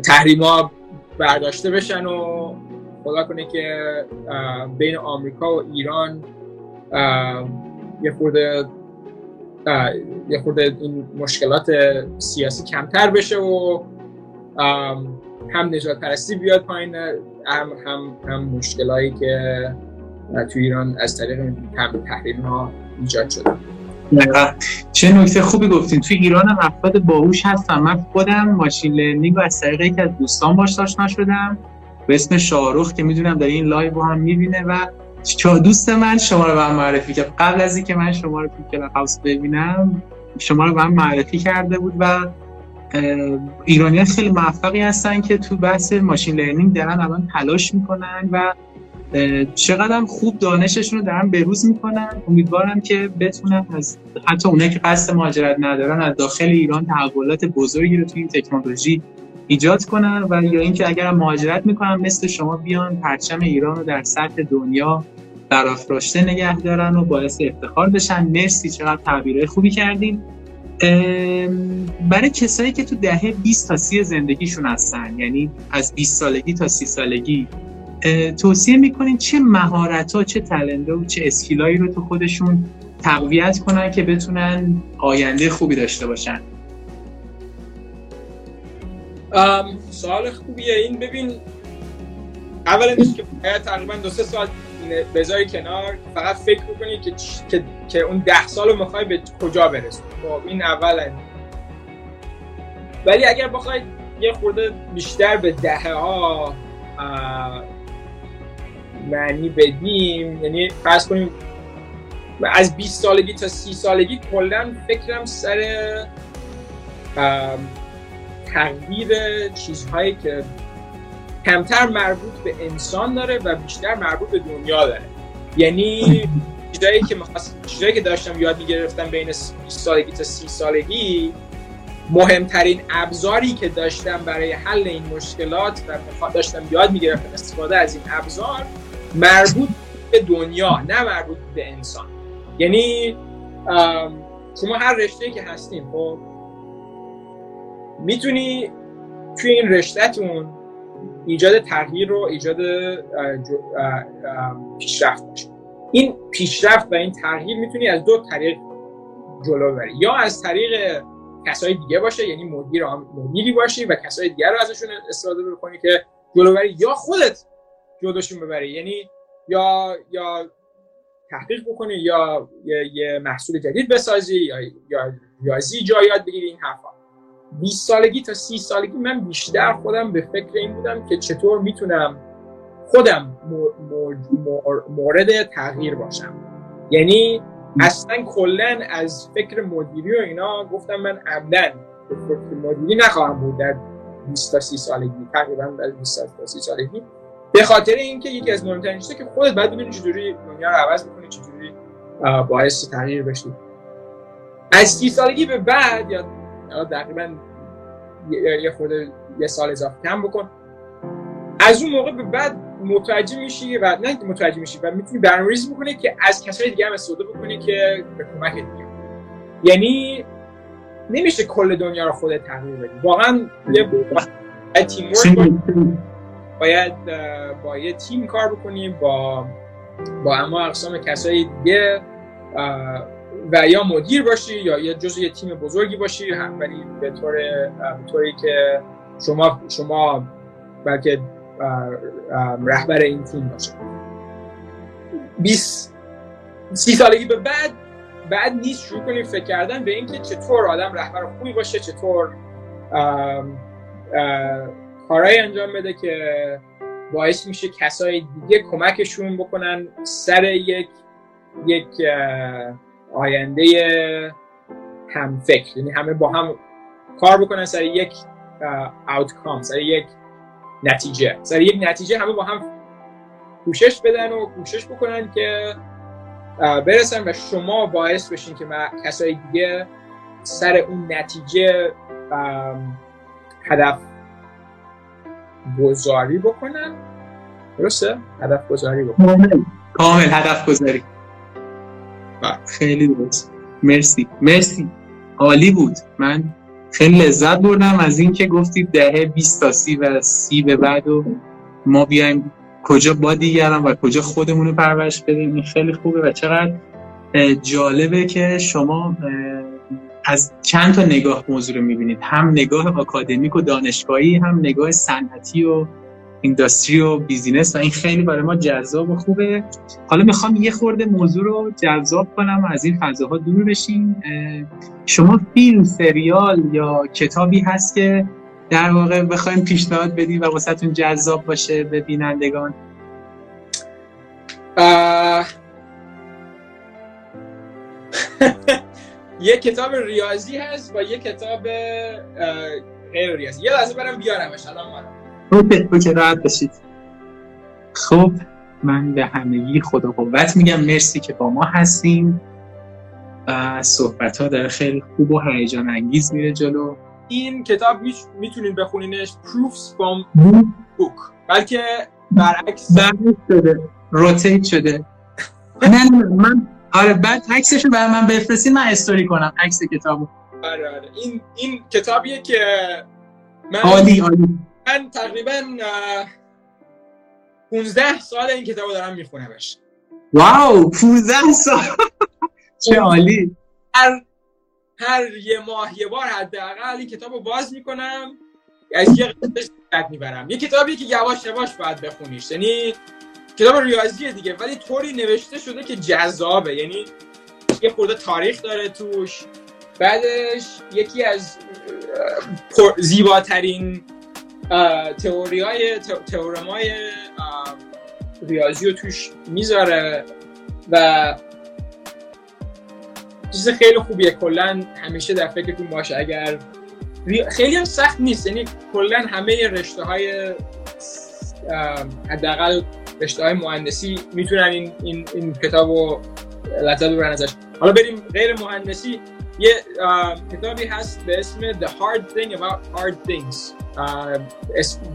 تحریما برداشته بشن و خدا کنه که بین آمریکا و ایران یه خورده یه خورده این مشکلات سیاسی کمتر بشه و هم نژادپرستی بیاد پایین هم هم هم مشکلایی که تو ایران از طریق تحریم ها ایجاد شده. چه نکته خوبی گفتین. تو ایران هم افراد باهوش هستن. من خودم machine learning و از طریق یکی از دوستان باش آشنا شدم به اسم شاهرخ که می‌دونم در این live هم می‌بینه و دوست من شما رو به هم معرفی کرد. قبل از اینکه من شما رو تو club ببینم شما رو به هم معرفی کرده بود و ایرانیان خیلی موفقی هستن که تو بحث ماشین لرنینگ دارن الان تلاش می‌کنن و چقدر خوب دانششون رو دارن بروز می‌کنن. امیدوارم که بتونن از حتی اونایی که قصد مهاجرت ندارن از داخل ایران تحولات بزرگی رو تو این تکنولوژی ایجاد کنن و یا اینکه اگر مهاجرت می‌کنن مثل شما بیان پرچم ایران رو در سطح دنیا برافراشته نگه دارن و باعث افتخار بشن. مرسی چقدر تعبیرهای خوبی کردین. برای کسایی که تو دهه 20 تا 30 زندگیشون هستن یعنی از 20 سالگی تا 30 سالگی توصیه می‌کنین چه مهارت ها چه تلنده و چه اسکیلایی رو تو خودشون تقویت کنن که بتونن آینده خوبی داشته باشن. سوال خوبیه. این ببین اولا که تقریبا دو سه سال بذاری کنار فقط فکر بکنی که, که, که اون ده سال رو می‌خوای به کجا برسی. خب این اولا ولی اگر بخوای یه خورده بیشتر به دهه ها معنی بدیم یعنی فرض کنیم از 20 سالگی تا 30 سالگی کلا فکرم سر تغییر چیزهایی که کمتر مربوط به انسان داره و بیشتر مربوط به دنیا داره. یعنی چیزایی که چیزایی که داشتم یاد می‌گرفتم بین 20 سالگی تا 30 سالگی مهمترین ابزاری که داشتم برای حل این مشکلات و داشتم یاد می‌گرفتم استفاده از این ابزار مربوط به دنیا نه مربوط به انسان. یعنی شما هر رشته که هستیم خب می‌تونی توی این رشتهتون ایجاد تغییر رو ایجاد پیشرفت باشه. این پیشرفت و این تغییر می‌تونی از دو طریق جلو بری یا از طریق کسای دیگه باشه یعنی مدیر مدیری باشی و کسای دیگه رو ازشون استفاده بکنی که جلو بری یا خودت جلوشون ببری. یعنی یا یا تحقیق بکنی یا یه, محصول جدید بسازی یا یا ریاضی جا یاد بگیری این حرفا. 20 سالگی تا 30 سالگی من بیشتر خودم به فکر این بودم که چطور می‌تونم خودم مورد تغییر باشم. یعنی اصلا کلا از فکر مدیری و اینا گفتم من عمدن به فکر مدیری نخواهم بود در 20 تا 30 سالگی تقریبا در 20 تا 30 سالگی. به خاطر اینکه یکی از مهمترین چیزا که خودت باید بدونی چجوری دنیا رو عوض می‌کنی چجوری باعث تغییر بشی. از 30 سالگی به بعد یا تقریبا یه خود یه سال اضافه کم بکن. از اون موقع به بعد متوجه میشی و نه متوجه میشی و می‌تونی برنامه‌ریزی بکنی که از کسای دیگه هم استفاده بکنی که به کمک دیگه. یعنی نمیشه کل دنیا رو خودت تغییر بدی واقعا یه تیم باید با یه تیم کار بکنیم با با اما اقسام کسای دیگه و یا مدیر باشی یا یه جزء یه تیم بزرگی باشی ولی به طور طوری که شما شما بلکه رهبر این تیم باشه. 20 سی سالگی به بعد بعد نیست شروع کنیم فکر کردن به اینکه چطور آدم رهبر خوبی باشه چطور کارهایی انجام بده که باعث میشه کسای دیگه کمکشون بکنن سر یک یک آینده هم فکر یعنی همه با هم کار بکنن سر یک آوتکام سر یک نتیجه. سر یک نتیجه همه با هم کوشش بدن و کوشش بکنن که برسن و شما باعث بشین که کسای دیگه سر اون نتیجه هدف گذاری بکنن. درسته؟ هدف گذاری بکنن. کامل هدف گذاری. بله. خیلی درست. مرسی. مرسی. عالی بود. من خیلی لذت بردم از اینکه گفتید دهه 20 تا 30 و 30 به بعد و ما بیایم کجا با دیگران و کجا خودمون رو پرورش بدیم. خیلی خوبه و چقدر جالبه که شما از چند تا نگاه موضوع رو می‌بینید. هم نگاه آکادمیک و دانشگاهی هم نگاه صنعتی و اینداستری و بیزینس و این خیلی برای ما جذاب و خوبه. حالا می‌خوام یه خورده موضوع رو جذاب کنم و از این فضاها دور بشیم. شما فیلم سریال یا کتابی هست که در واقع بخوایم پیشنهاد بدیم و واسهتون جذاب باشه به بینندگان؟ [LAUGHS] یه کتاب ریاضی هست و یه کتاب غیر ریاضی یه لحظه برم بیارمش الان اوکی اوکی راحت باشید. خب من به همگی خدا قوت میگم. مرسی که با ما هستیم صحبت ها داره خیلی خوب و هیجان انگیز میره جلو. این کتاب می‌تونین بخونینش. Proofs from book. بلکه برعکس. برعکس شده. روتیت شده. [LAUGHS] نه نه من آره بعد عکسشو برای من بفرستین من استوری کنم عکس کتابو. آره آره. این این کتابیه که من عالی عالی. من تقریبا 15 سال این کتابو دارم میخونمش. واو 15 سال. چه عالی. هر هر یه ماه یه بار حداقل این کتابو باز می‌کنم. از یه قسمتش می‌برم. یه کتابی که یواش یواش باید بخونیش. یعنی کتاب ریاضیه دیگه ولی طوری نوشته شده که جذابه. یعنی یه خورده تاریخ داره توش. بعدش یکی از زیباترین تئوری های تئورم های ریاضی رو توش می‌ذاره و چیز خیلی خوبیه. کلا همیشه در فکرتون باشه. اگر خیلی هم سخت نیست. یعنی کلا همه رشته های حداقل رشته های مهندسی می‌تونن این, این, این کتاب رو لذت ببرن ازش. حالا بریم غیر مهندسی. یه کتابی هست به اسم The Hard Thing About Hard Things.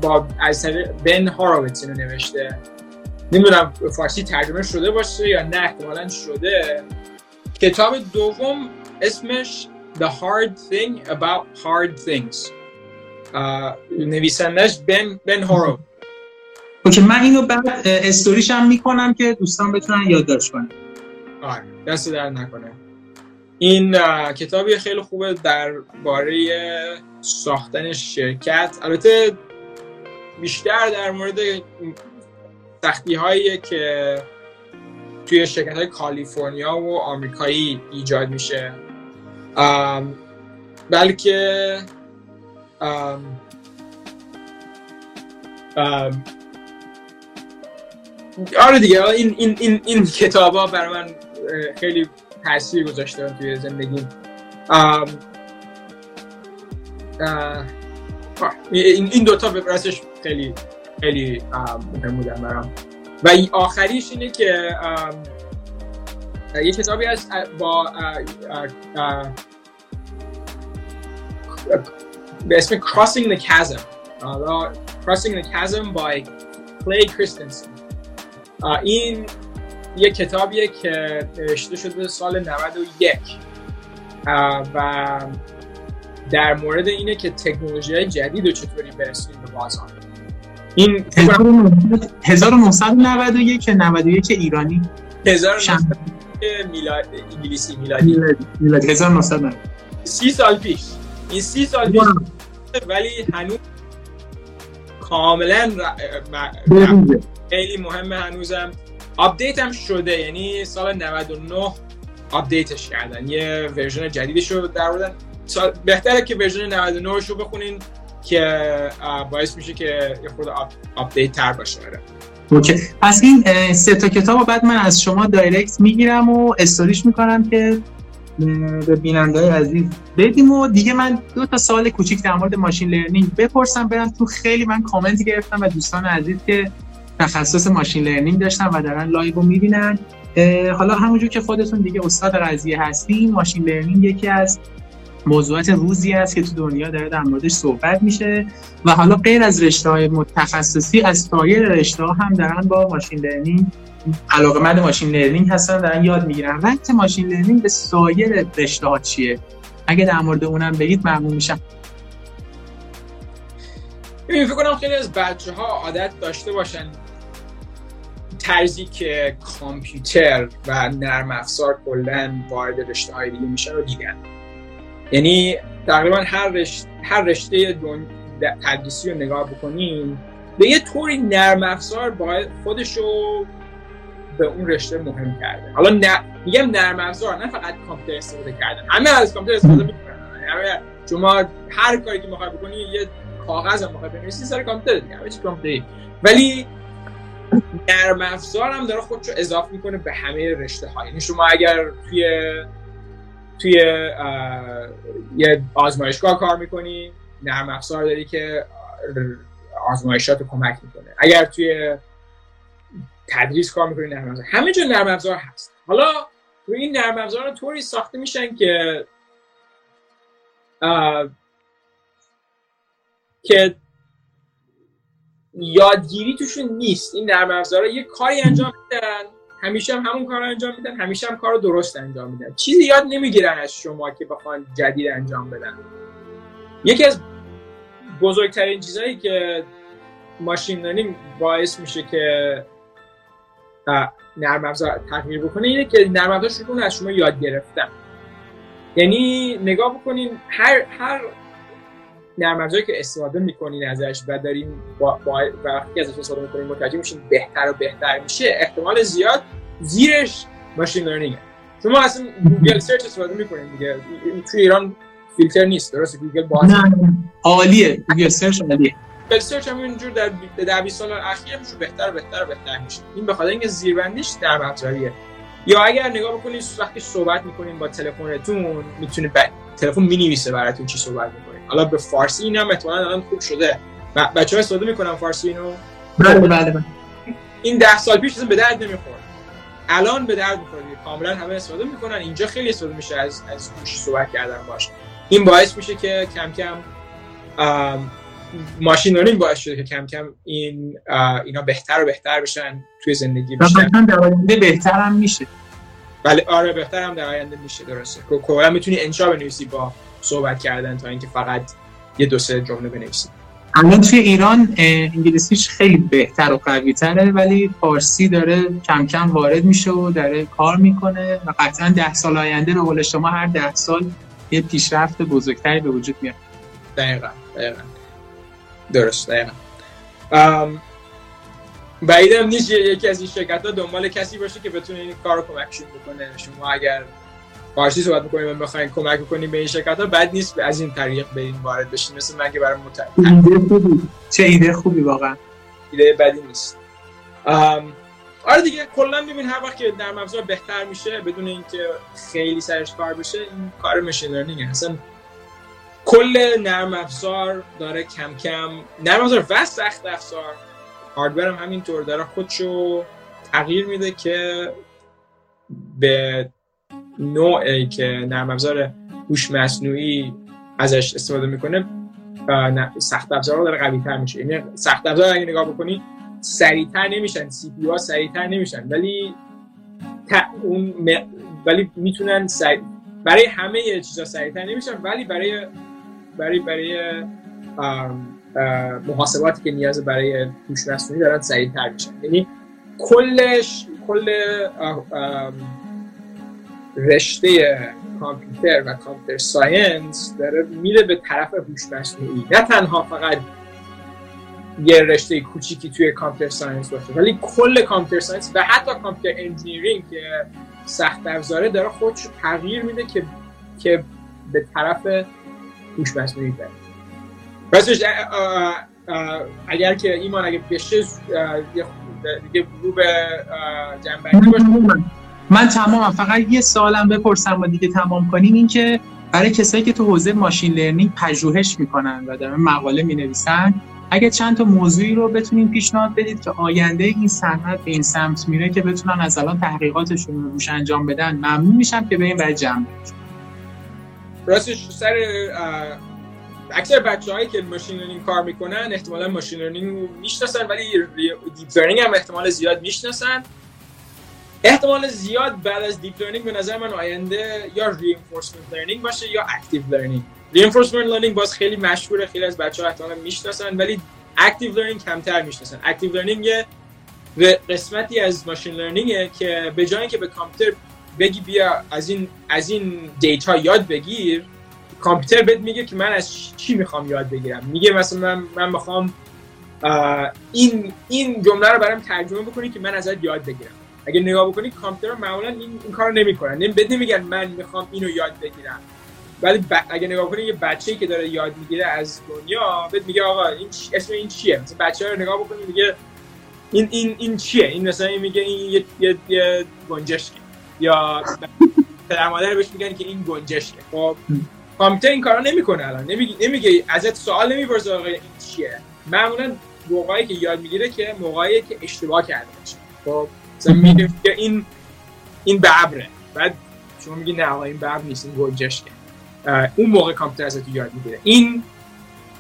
با از بن هارویتس اینو نوشته. نمی‌دونم فارسی ترجمه شده باشه یا نه احتمالا شده. کتاب دوم اسمش The Hard Thing About Hard Things. نویسندش بن بن هارو اوکی من اینو بعد استوریش هم می‌کنم که دوستان بتونن یادداشت کنن. آره دست در نکنه. این کتابی خیلی خوبه در باره ساختن شرکت. البته بیشتر در مورد سختی هایی که توی شرکت های کالیفرنیا و آمریکایی ایجاد میشه. بلکه آره دیگه این این این این کتابا برای من خیلی تاثیر گذاشته توی زندگی. این این دوتا به راستش خیلی خیلی مهم بودن برام. و آخریش اینه که یه کتابی هست با به اسم Crossing the Chasm. Crossing the Chasm by Clay Christensen. این یه کتابیه که نوشته شده سال 91 و در مورد اینه که تکنولوژی جدید رو چطوری برسونیم به بازار. این 1991 که 91 ایرانی؟ 1991 میلاد انگلیسی میلادی. میلادی. 1990 سی سال پیش. این سی سال پیش ولی هنوز کاملا خیلی مهمه هنوزم. update هم شده یعنی سال 99 update ش کردن. یه version جدیدش رو در بهتره که version 99 رو بخونین که باعث میشه که یه خورده update تر باشه. آره. okay. پس این سه تا کتاب بعد من از شما direct می‌گیرم و استوریش می‌کنم که به بیننده های عزیز بدیم و دیگه من دو تا سوال کوچیک در مورد machine learning بپرسم برم تو خیلی من کامنت گرفتم و دوستان عزیز که تخصص machine learning داشتن و دارن live رو می‌بینن. حالا همونجور که خودتون دیگه استاد قضیه هستین machine learning یکی از موضوعات روزی است که تو دنیا داره در موردش صحبت میشه و حالا غیر از رشته های متخصصی از سایر رشته ها هم دارن با machine learning علاقه مند machine learning هستن دارن یاد می‌گیرن. ربط machine learning به سایر رشته ها چیه؟ اگه در مورد اونم بگید ممنون میشم. فکر کنم خیلی از بچه ها عادت داشته باشن طرزی که کامپیوتر و نرم افزار کلا وارد رشته های دیگه میشه رو دیدن. یعنی تقریبا هر رشته هر رشته تدریسی رو نگاه بکنیم به یه طوری نرم افزار باید خودشو به اون رشته مهم کرده. حالا نه میگم نرم افزار نه فقط کامپیوتر استفاده کردن. همه از کامپیوتر استفاده می‌کنن. شما هر کاری که می‌خوای بکنی یه کاغذ هم می‌خوای بنویسی سر کامپیوتر دیگه. همه چی ولی نرم افزار هم داره خودشو اضافه می‌کنه به همه رشته ها یعنی شما اگر توی توی یه آزمایشگاه کار می‌کنی نرم افزار داری که آزمایشات رو کمک می‌کنه. اگر توی تدریس کار می‌کنی نرم افزار. همه جا نرم افزار هست. حالا روی این نرم افزار طوری ساخته میشن که که یادگیری توشون نیست. این نرم افزارا یه کاری انجام میدن. همیشه هم همون کار انجام میدن همیشه هم کار درست انجام میدن. چیزی یاد نمی‌گیرن از شما که بخوان جدید انجام بدن. یکی از بزرگترین چیزهایی که ماشین لرنینگ باعث میشه که نرم افزار تغییر بکنه اینه که نرم افزار شروع از شما یاد گرفتن. یعنی نگاه بکنین هر هر نرم افزاری که استفاده می‌کنین ازش و دارین با, با وقتی ازش استفاده می‌کنین متوجه میشین بهتر و بهتر میشه احتمال زیاد زیرش machine learning شما اصلا Google search استفاده می‌کنین دیگه. توی ایران فیلتر نیست درسته؟ گوگل باز عالیه. Google search عالیه. Google search هم اینجور در در 20 سال اخیر میشه بهتر و بهتر و بهتر میشه. این به خاطر اینکه زیربندیش در افزاریه یا اگر نگاه بکنید وقتی صحبت می‌کنین با تلفنتون می‌تونه تلفن می‌نویسه براتون چی صحبت می‌کنین حالا به فارسی اینم احتمالاً الان خوب شده. بچه‌ها استفاده می‌کنن فارسی اینو؟ بله بله, بله. این ده سال پیش به درد نمی‌خورد. الان به درد می‌خوره کاملا همه استفاده می‌کنن. اینجا خیلی استفاده میشه از از گوش صحبت کردن باش. این باعث میشه که کم کم ماشین لرنینگ باعث شده که کم کم این اینا بهتر و بهتر بشن توی زندگی بشن در آینده بهتر هم میشه. بله آره بهتر هم در آینده میشه درسته. کلا می‌تونی انشا بنویسی با صحبت کردن تا اینکه فقط یه دو سه جمله بنویسی الان توی ایران انگلیسیش خیلی بهتر و قوی تره ولی فارسی داره کم کم وارد میشه و داره کار می‌کنه و قطعا ده سال آینده رو قول شما هر ده سال یه پیشرفت بزرگتری به وجود میاد. دقیقا دقیقا. درست دقیقا. بعیدم نیست یکی از این شرکت ها دنبال کسی باشه که بتونه این کار رو کمکشون بکنه. شما اگر فارسی صحبت می‌کنیم و بخواین کمک بکنیم به این شرکت ها. بد نیست از این طریق به این وارد بشین مثل من که برای مت... چه ایده خوبی واقعا؟ ایده بدی نیست. آره دیگه کلا ببین هر وقت که در افزار بهتر میشه بدون اینکه خیلی سرش کار بشه این کار machine learning اصلا کل نرم افزار داره کم کم نرم افزار و سخت افزار. hardware هم همینطور داره. خودشو تغییر میده که به نوعی که نرم افزار هوش مصنوعی ازش استفاده می‌کنه سخت افزار داره قوی تر میشه. یعنی سخت افزار اگه نگاه بکنی سریعتر نمیشن CPU ها سریعتر نمیشن. ولی اون ولی می‌تونن سری... برای همه چیزا سریعتر نمیشن ولی برای برای برای محاسباتی که نیاز برای هوش مصنوعی دارن سریعتر میشن. یعنی کلش کل رشته کامپیوتر و computer science داره میره به طرف هوش مصنوعی. نه تنها فقط یه رشته کوچیکی توی computer science باشه ولی کل computer science و حتی computer engineering که سخت افزاره داره خودش تغییر میده که که به طرف هوش مصنوعی بره. راستش اگر که ایمان اگه بشه دیگه رو به جنبندی باشه من تمام فقط یه سوالم بپرسم و دیگه تمام کنیم این که برای کسایی که تو حوزه ماشین لرنینگ پژوهش می‌کنن و دارن مقاله می‌نویسن اگه چند تا موضوعی رو بتونین پیشنهاد بدید که آینده این صنعت به این سمت میره که بتونن از الان تحقیقاتشون رو روش انجام بدن ممنون میشم که این وجه جمع راستش سر اکثر بچه هایی که machine learning کار می‌کنن احتمالا machine learning می‌شناسن ولی deep learning هم احتمال زیاد می‌شناسن. احتمال زیاد بعد از deep learning به نظر من آینده یا reinforcement learning باشه یا active learning reinforcement learning باز خیلی مشهوره خیلی از بچه‌ها احتمالاً می‌شناسن ولی active learning کمتر می‌شناسن. active learning یه قسمتی از machine learning ه که به جای که به کامپیوتر بگی بیا از این از این دیتا یاد بگیر کامپیوتر بهت میگه که من از چی می‌خوام یاد بگیرم. میگه مثلا من من می‌خوام این این جمله رو برام ترجمه بکنی که من ازت یاد بگیرم. اگه نگاه بکنی کامپیوتر معمولا این, این کارو نمی‌کنن. بد نمیگن من می‌خوام اینو یاد بگیرم. ولی ب... اگه نگاه کنی یه بچه‌ای که داره یاد می‌گیره از دنیا بهت میگه آقا این اسم این چیه؟ مثلا بچه رو نگاه بکنی میگه این این این چیه؟ این مثلا میگه این یه یه, یه گنجشکی یا پدر مادر بهش میگن که این گنجشه خب کامپیوتر این کارا نمی‌کنه الان. نمیگه نمیگه ازت سوال نمی‌پرسه آقا این چیه. معمولا موقعی که یاد می‌گیره که موقعی که اشتباه کرده باشه. خب مثلا میگه که این این ببره بعد شما میگی نه این ببر نیست این گنجشه اون موقع کامپیوتر ازت یاد می‌گیره. این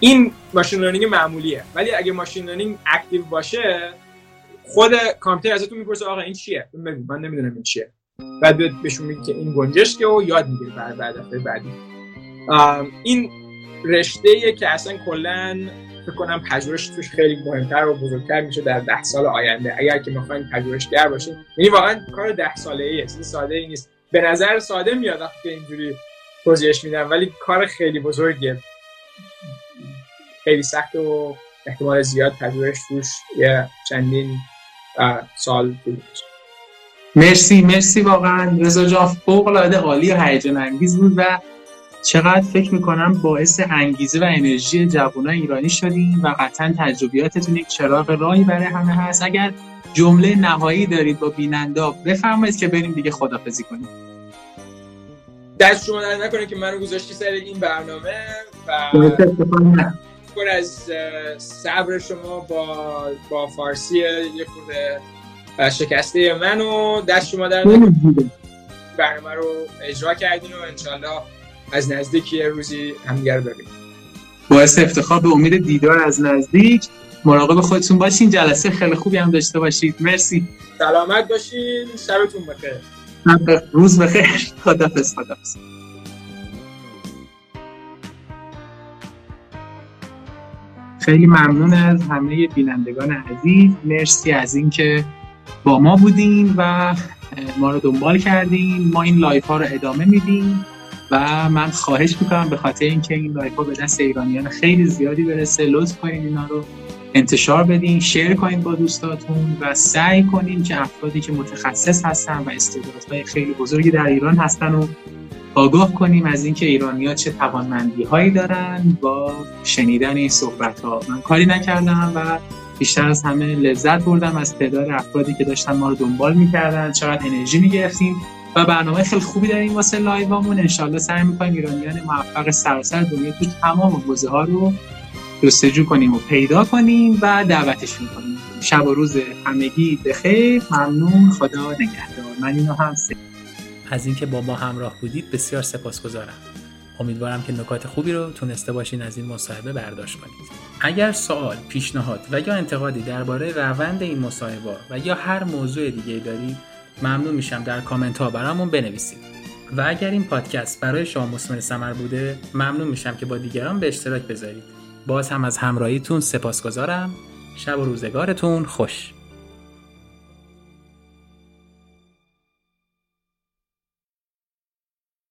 این machine learning معمولیه. ولی اگه machine learning active باشه خود کامپیوتر ازتون می‌پرسه آقا این چیه؟ من نمی‌دونم این چیه. بعد بهشون میگه که این گنجشکه و یاد می‌گیره بعد بعد دفعه بعدی. این رشته که اصلا کلا فکر کنم پژوهش توش خیلی مهمتر و بزرگتر میشه در ده سال آینده. اگر که می‌خواین پژوهشگر باشین یعنی واقعا کار ده ساله ای است ساده ای نیست. به نظر ساده میاد وقتی اینجوری توضیحش میدم ولی کار خیلی بزرگیه. خیلی سخت و احتمال زیاد پژوهش توش یه چندین سال طول مرسی مرسی واقعا. رضا جان فوق العاده عالی و هیجان انگیز بود و چقدر فکر می‌کنم باعث انگیزه و انرژی جوانای ایرانی شدیم و قطعا تجربیاتتون یک چراغ راهی برای همه هست. اگر جمله نهایی دارید با بیننده بفرمایید که بریم دیگه خدافزی کنیم. دست شما در نکنه که منو گذاشتی سر این برنامه و پر از صبر شما با با فارسی یه خورده شکسته من و دست شما در برنامه رو اجرا کردین و انشالله از نزدیک یه روزی همدیگه رو ببینیم. باعث افتخار به امید دیدار از نزدیک. مراقب خودتون باشین. جلسه خیلی خوبی هم داشته باشید. مرسی. سلامت باشین. شبتون بخیر. روز بخیر. خدافظ خدافظ. خیلی ممنون از همه بینندگان عزیز. مرسی از اینکه با ما بودین و ما رو دنبال کردین. ما این live ها رو ادامه میدیم. و من خواهش می‌کنم به خاطر اینکه این live ها به دست ایرانیان خیلی زیادی برسه لطف کنین اینا رو انتشار بدین شیر کنین با دوستاتون و سعی کنین که افرادی که متخصص هستن و استعدادهای خیلی بزرگی در ایران هستن و آگاه کنیم از اینکه ایرانیا چه توانمندی هایی دارن با شنیدن این صحبت ها من کاری نکردم و بیشتر از همه لذت بردم از تعداد افرادی که داشتن ما رو دنبال می‌کردن. چقدر انرژی می‌گرفتیم. و برنامه خیلی خوبی داریم واسه لایوامون. انشالله سعی می‌کنیم ایرانیان موفق سراسر دنیا تو تمام حوزه ها رو جستجو کنیم و پیدا کنیم و دعوتشون کنیم. شب و روز همگی بخیر. ممنون. خدا نگهدار. من اینو هم از اینکه با ما همراه بودید بسیار سپاسگزارم. امیدوارم که نکات خوبی رو تونسته باشین از این مصاحبه برداشت کنید. اگر سوال پیشنهاد و یا انتقادی درباره روند این مصاحبه و یا هر موضوع دیگه دارید ممنون میشم در کامنت ها برامون بنویسید. و اگر این پادکست برای شما مثمر ثمر بوده ممنون میشم که با دیگران به اشتراک بذارید. باز هم از همراهیتون سپاسگزارم. شب و روزگارتون خوش.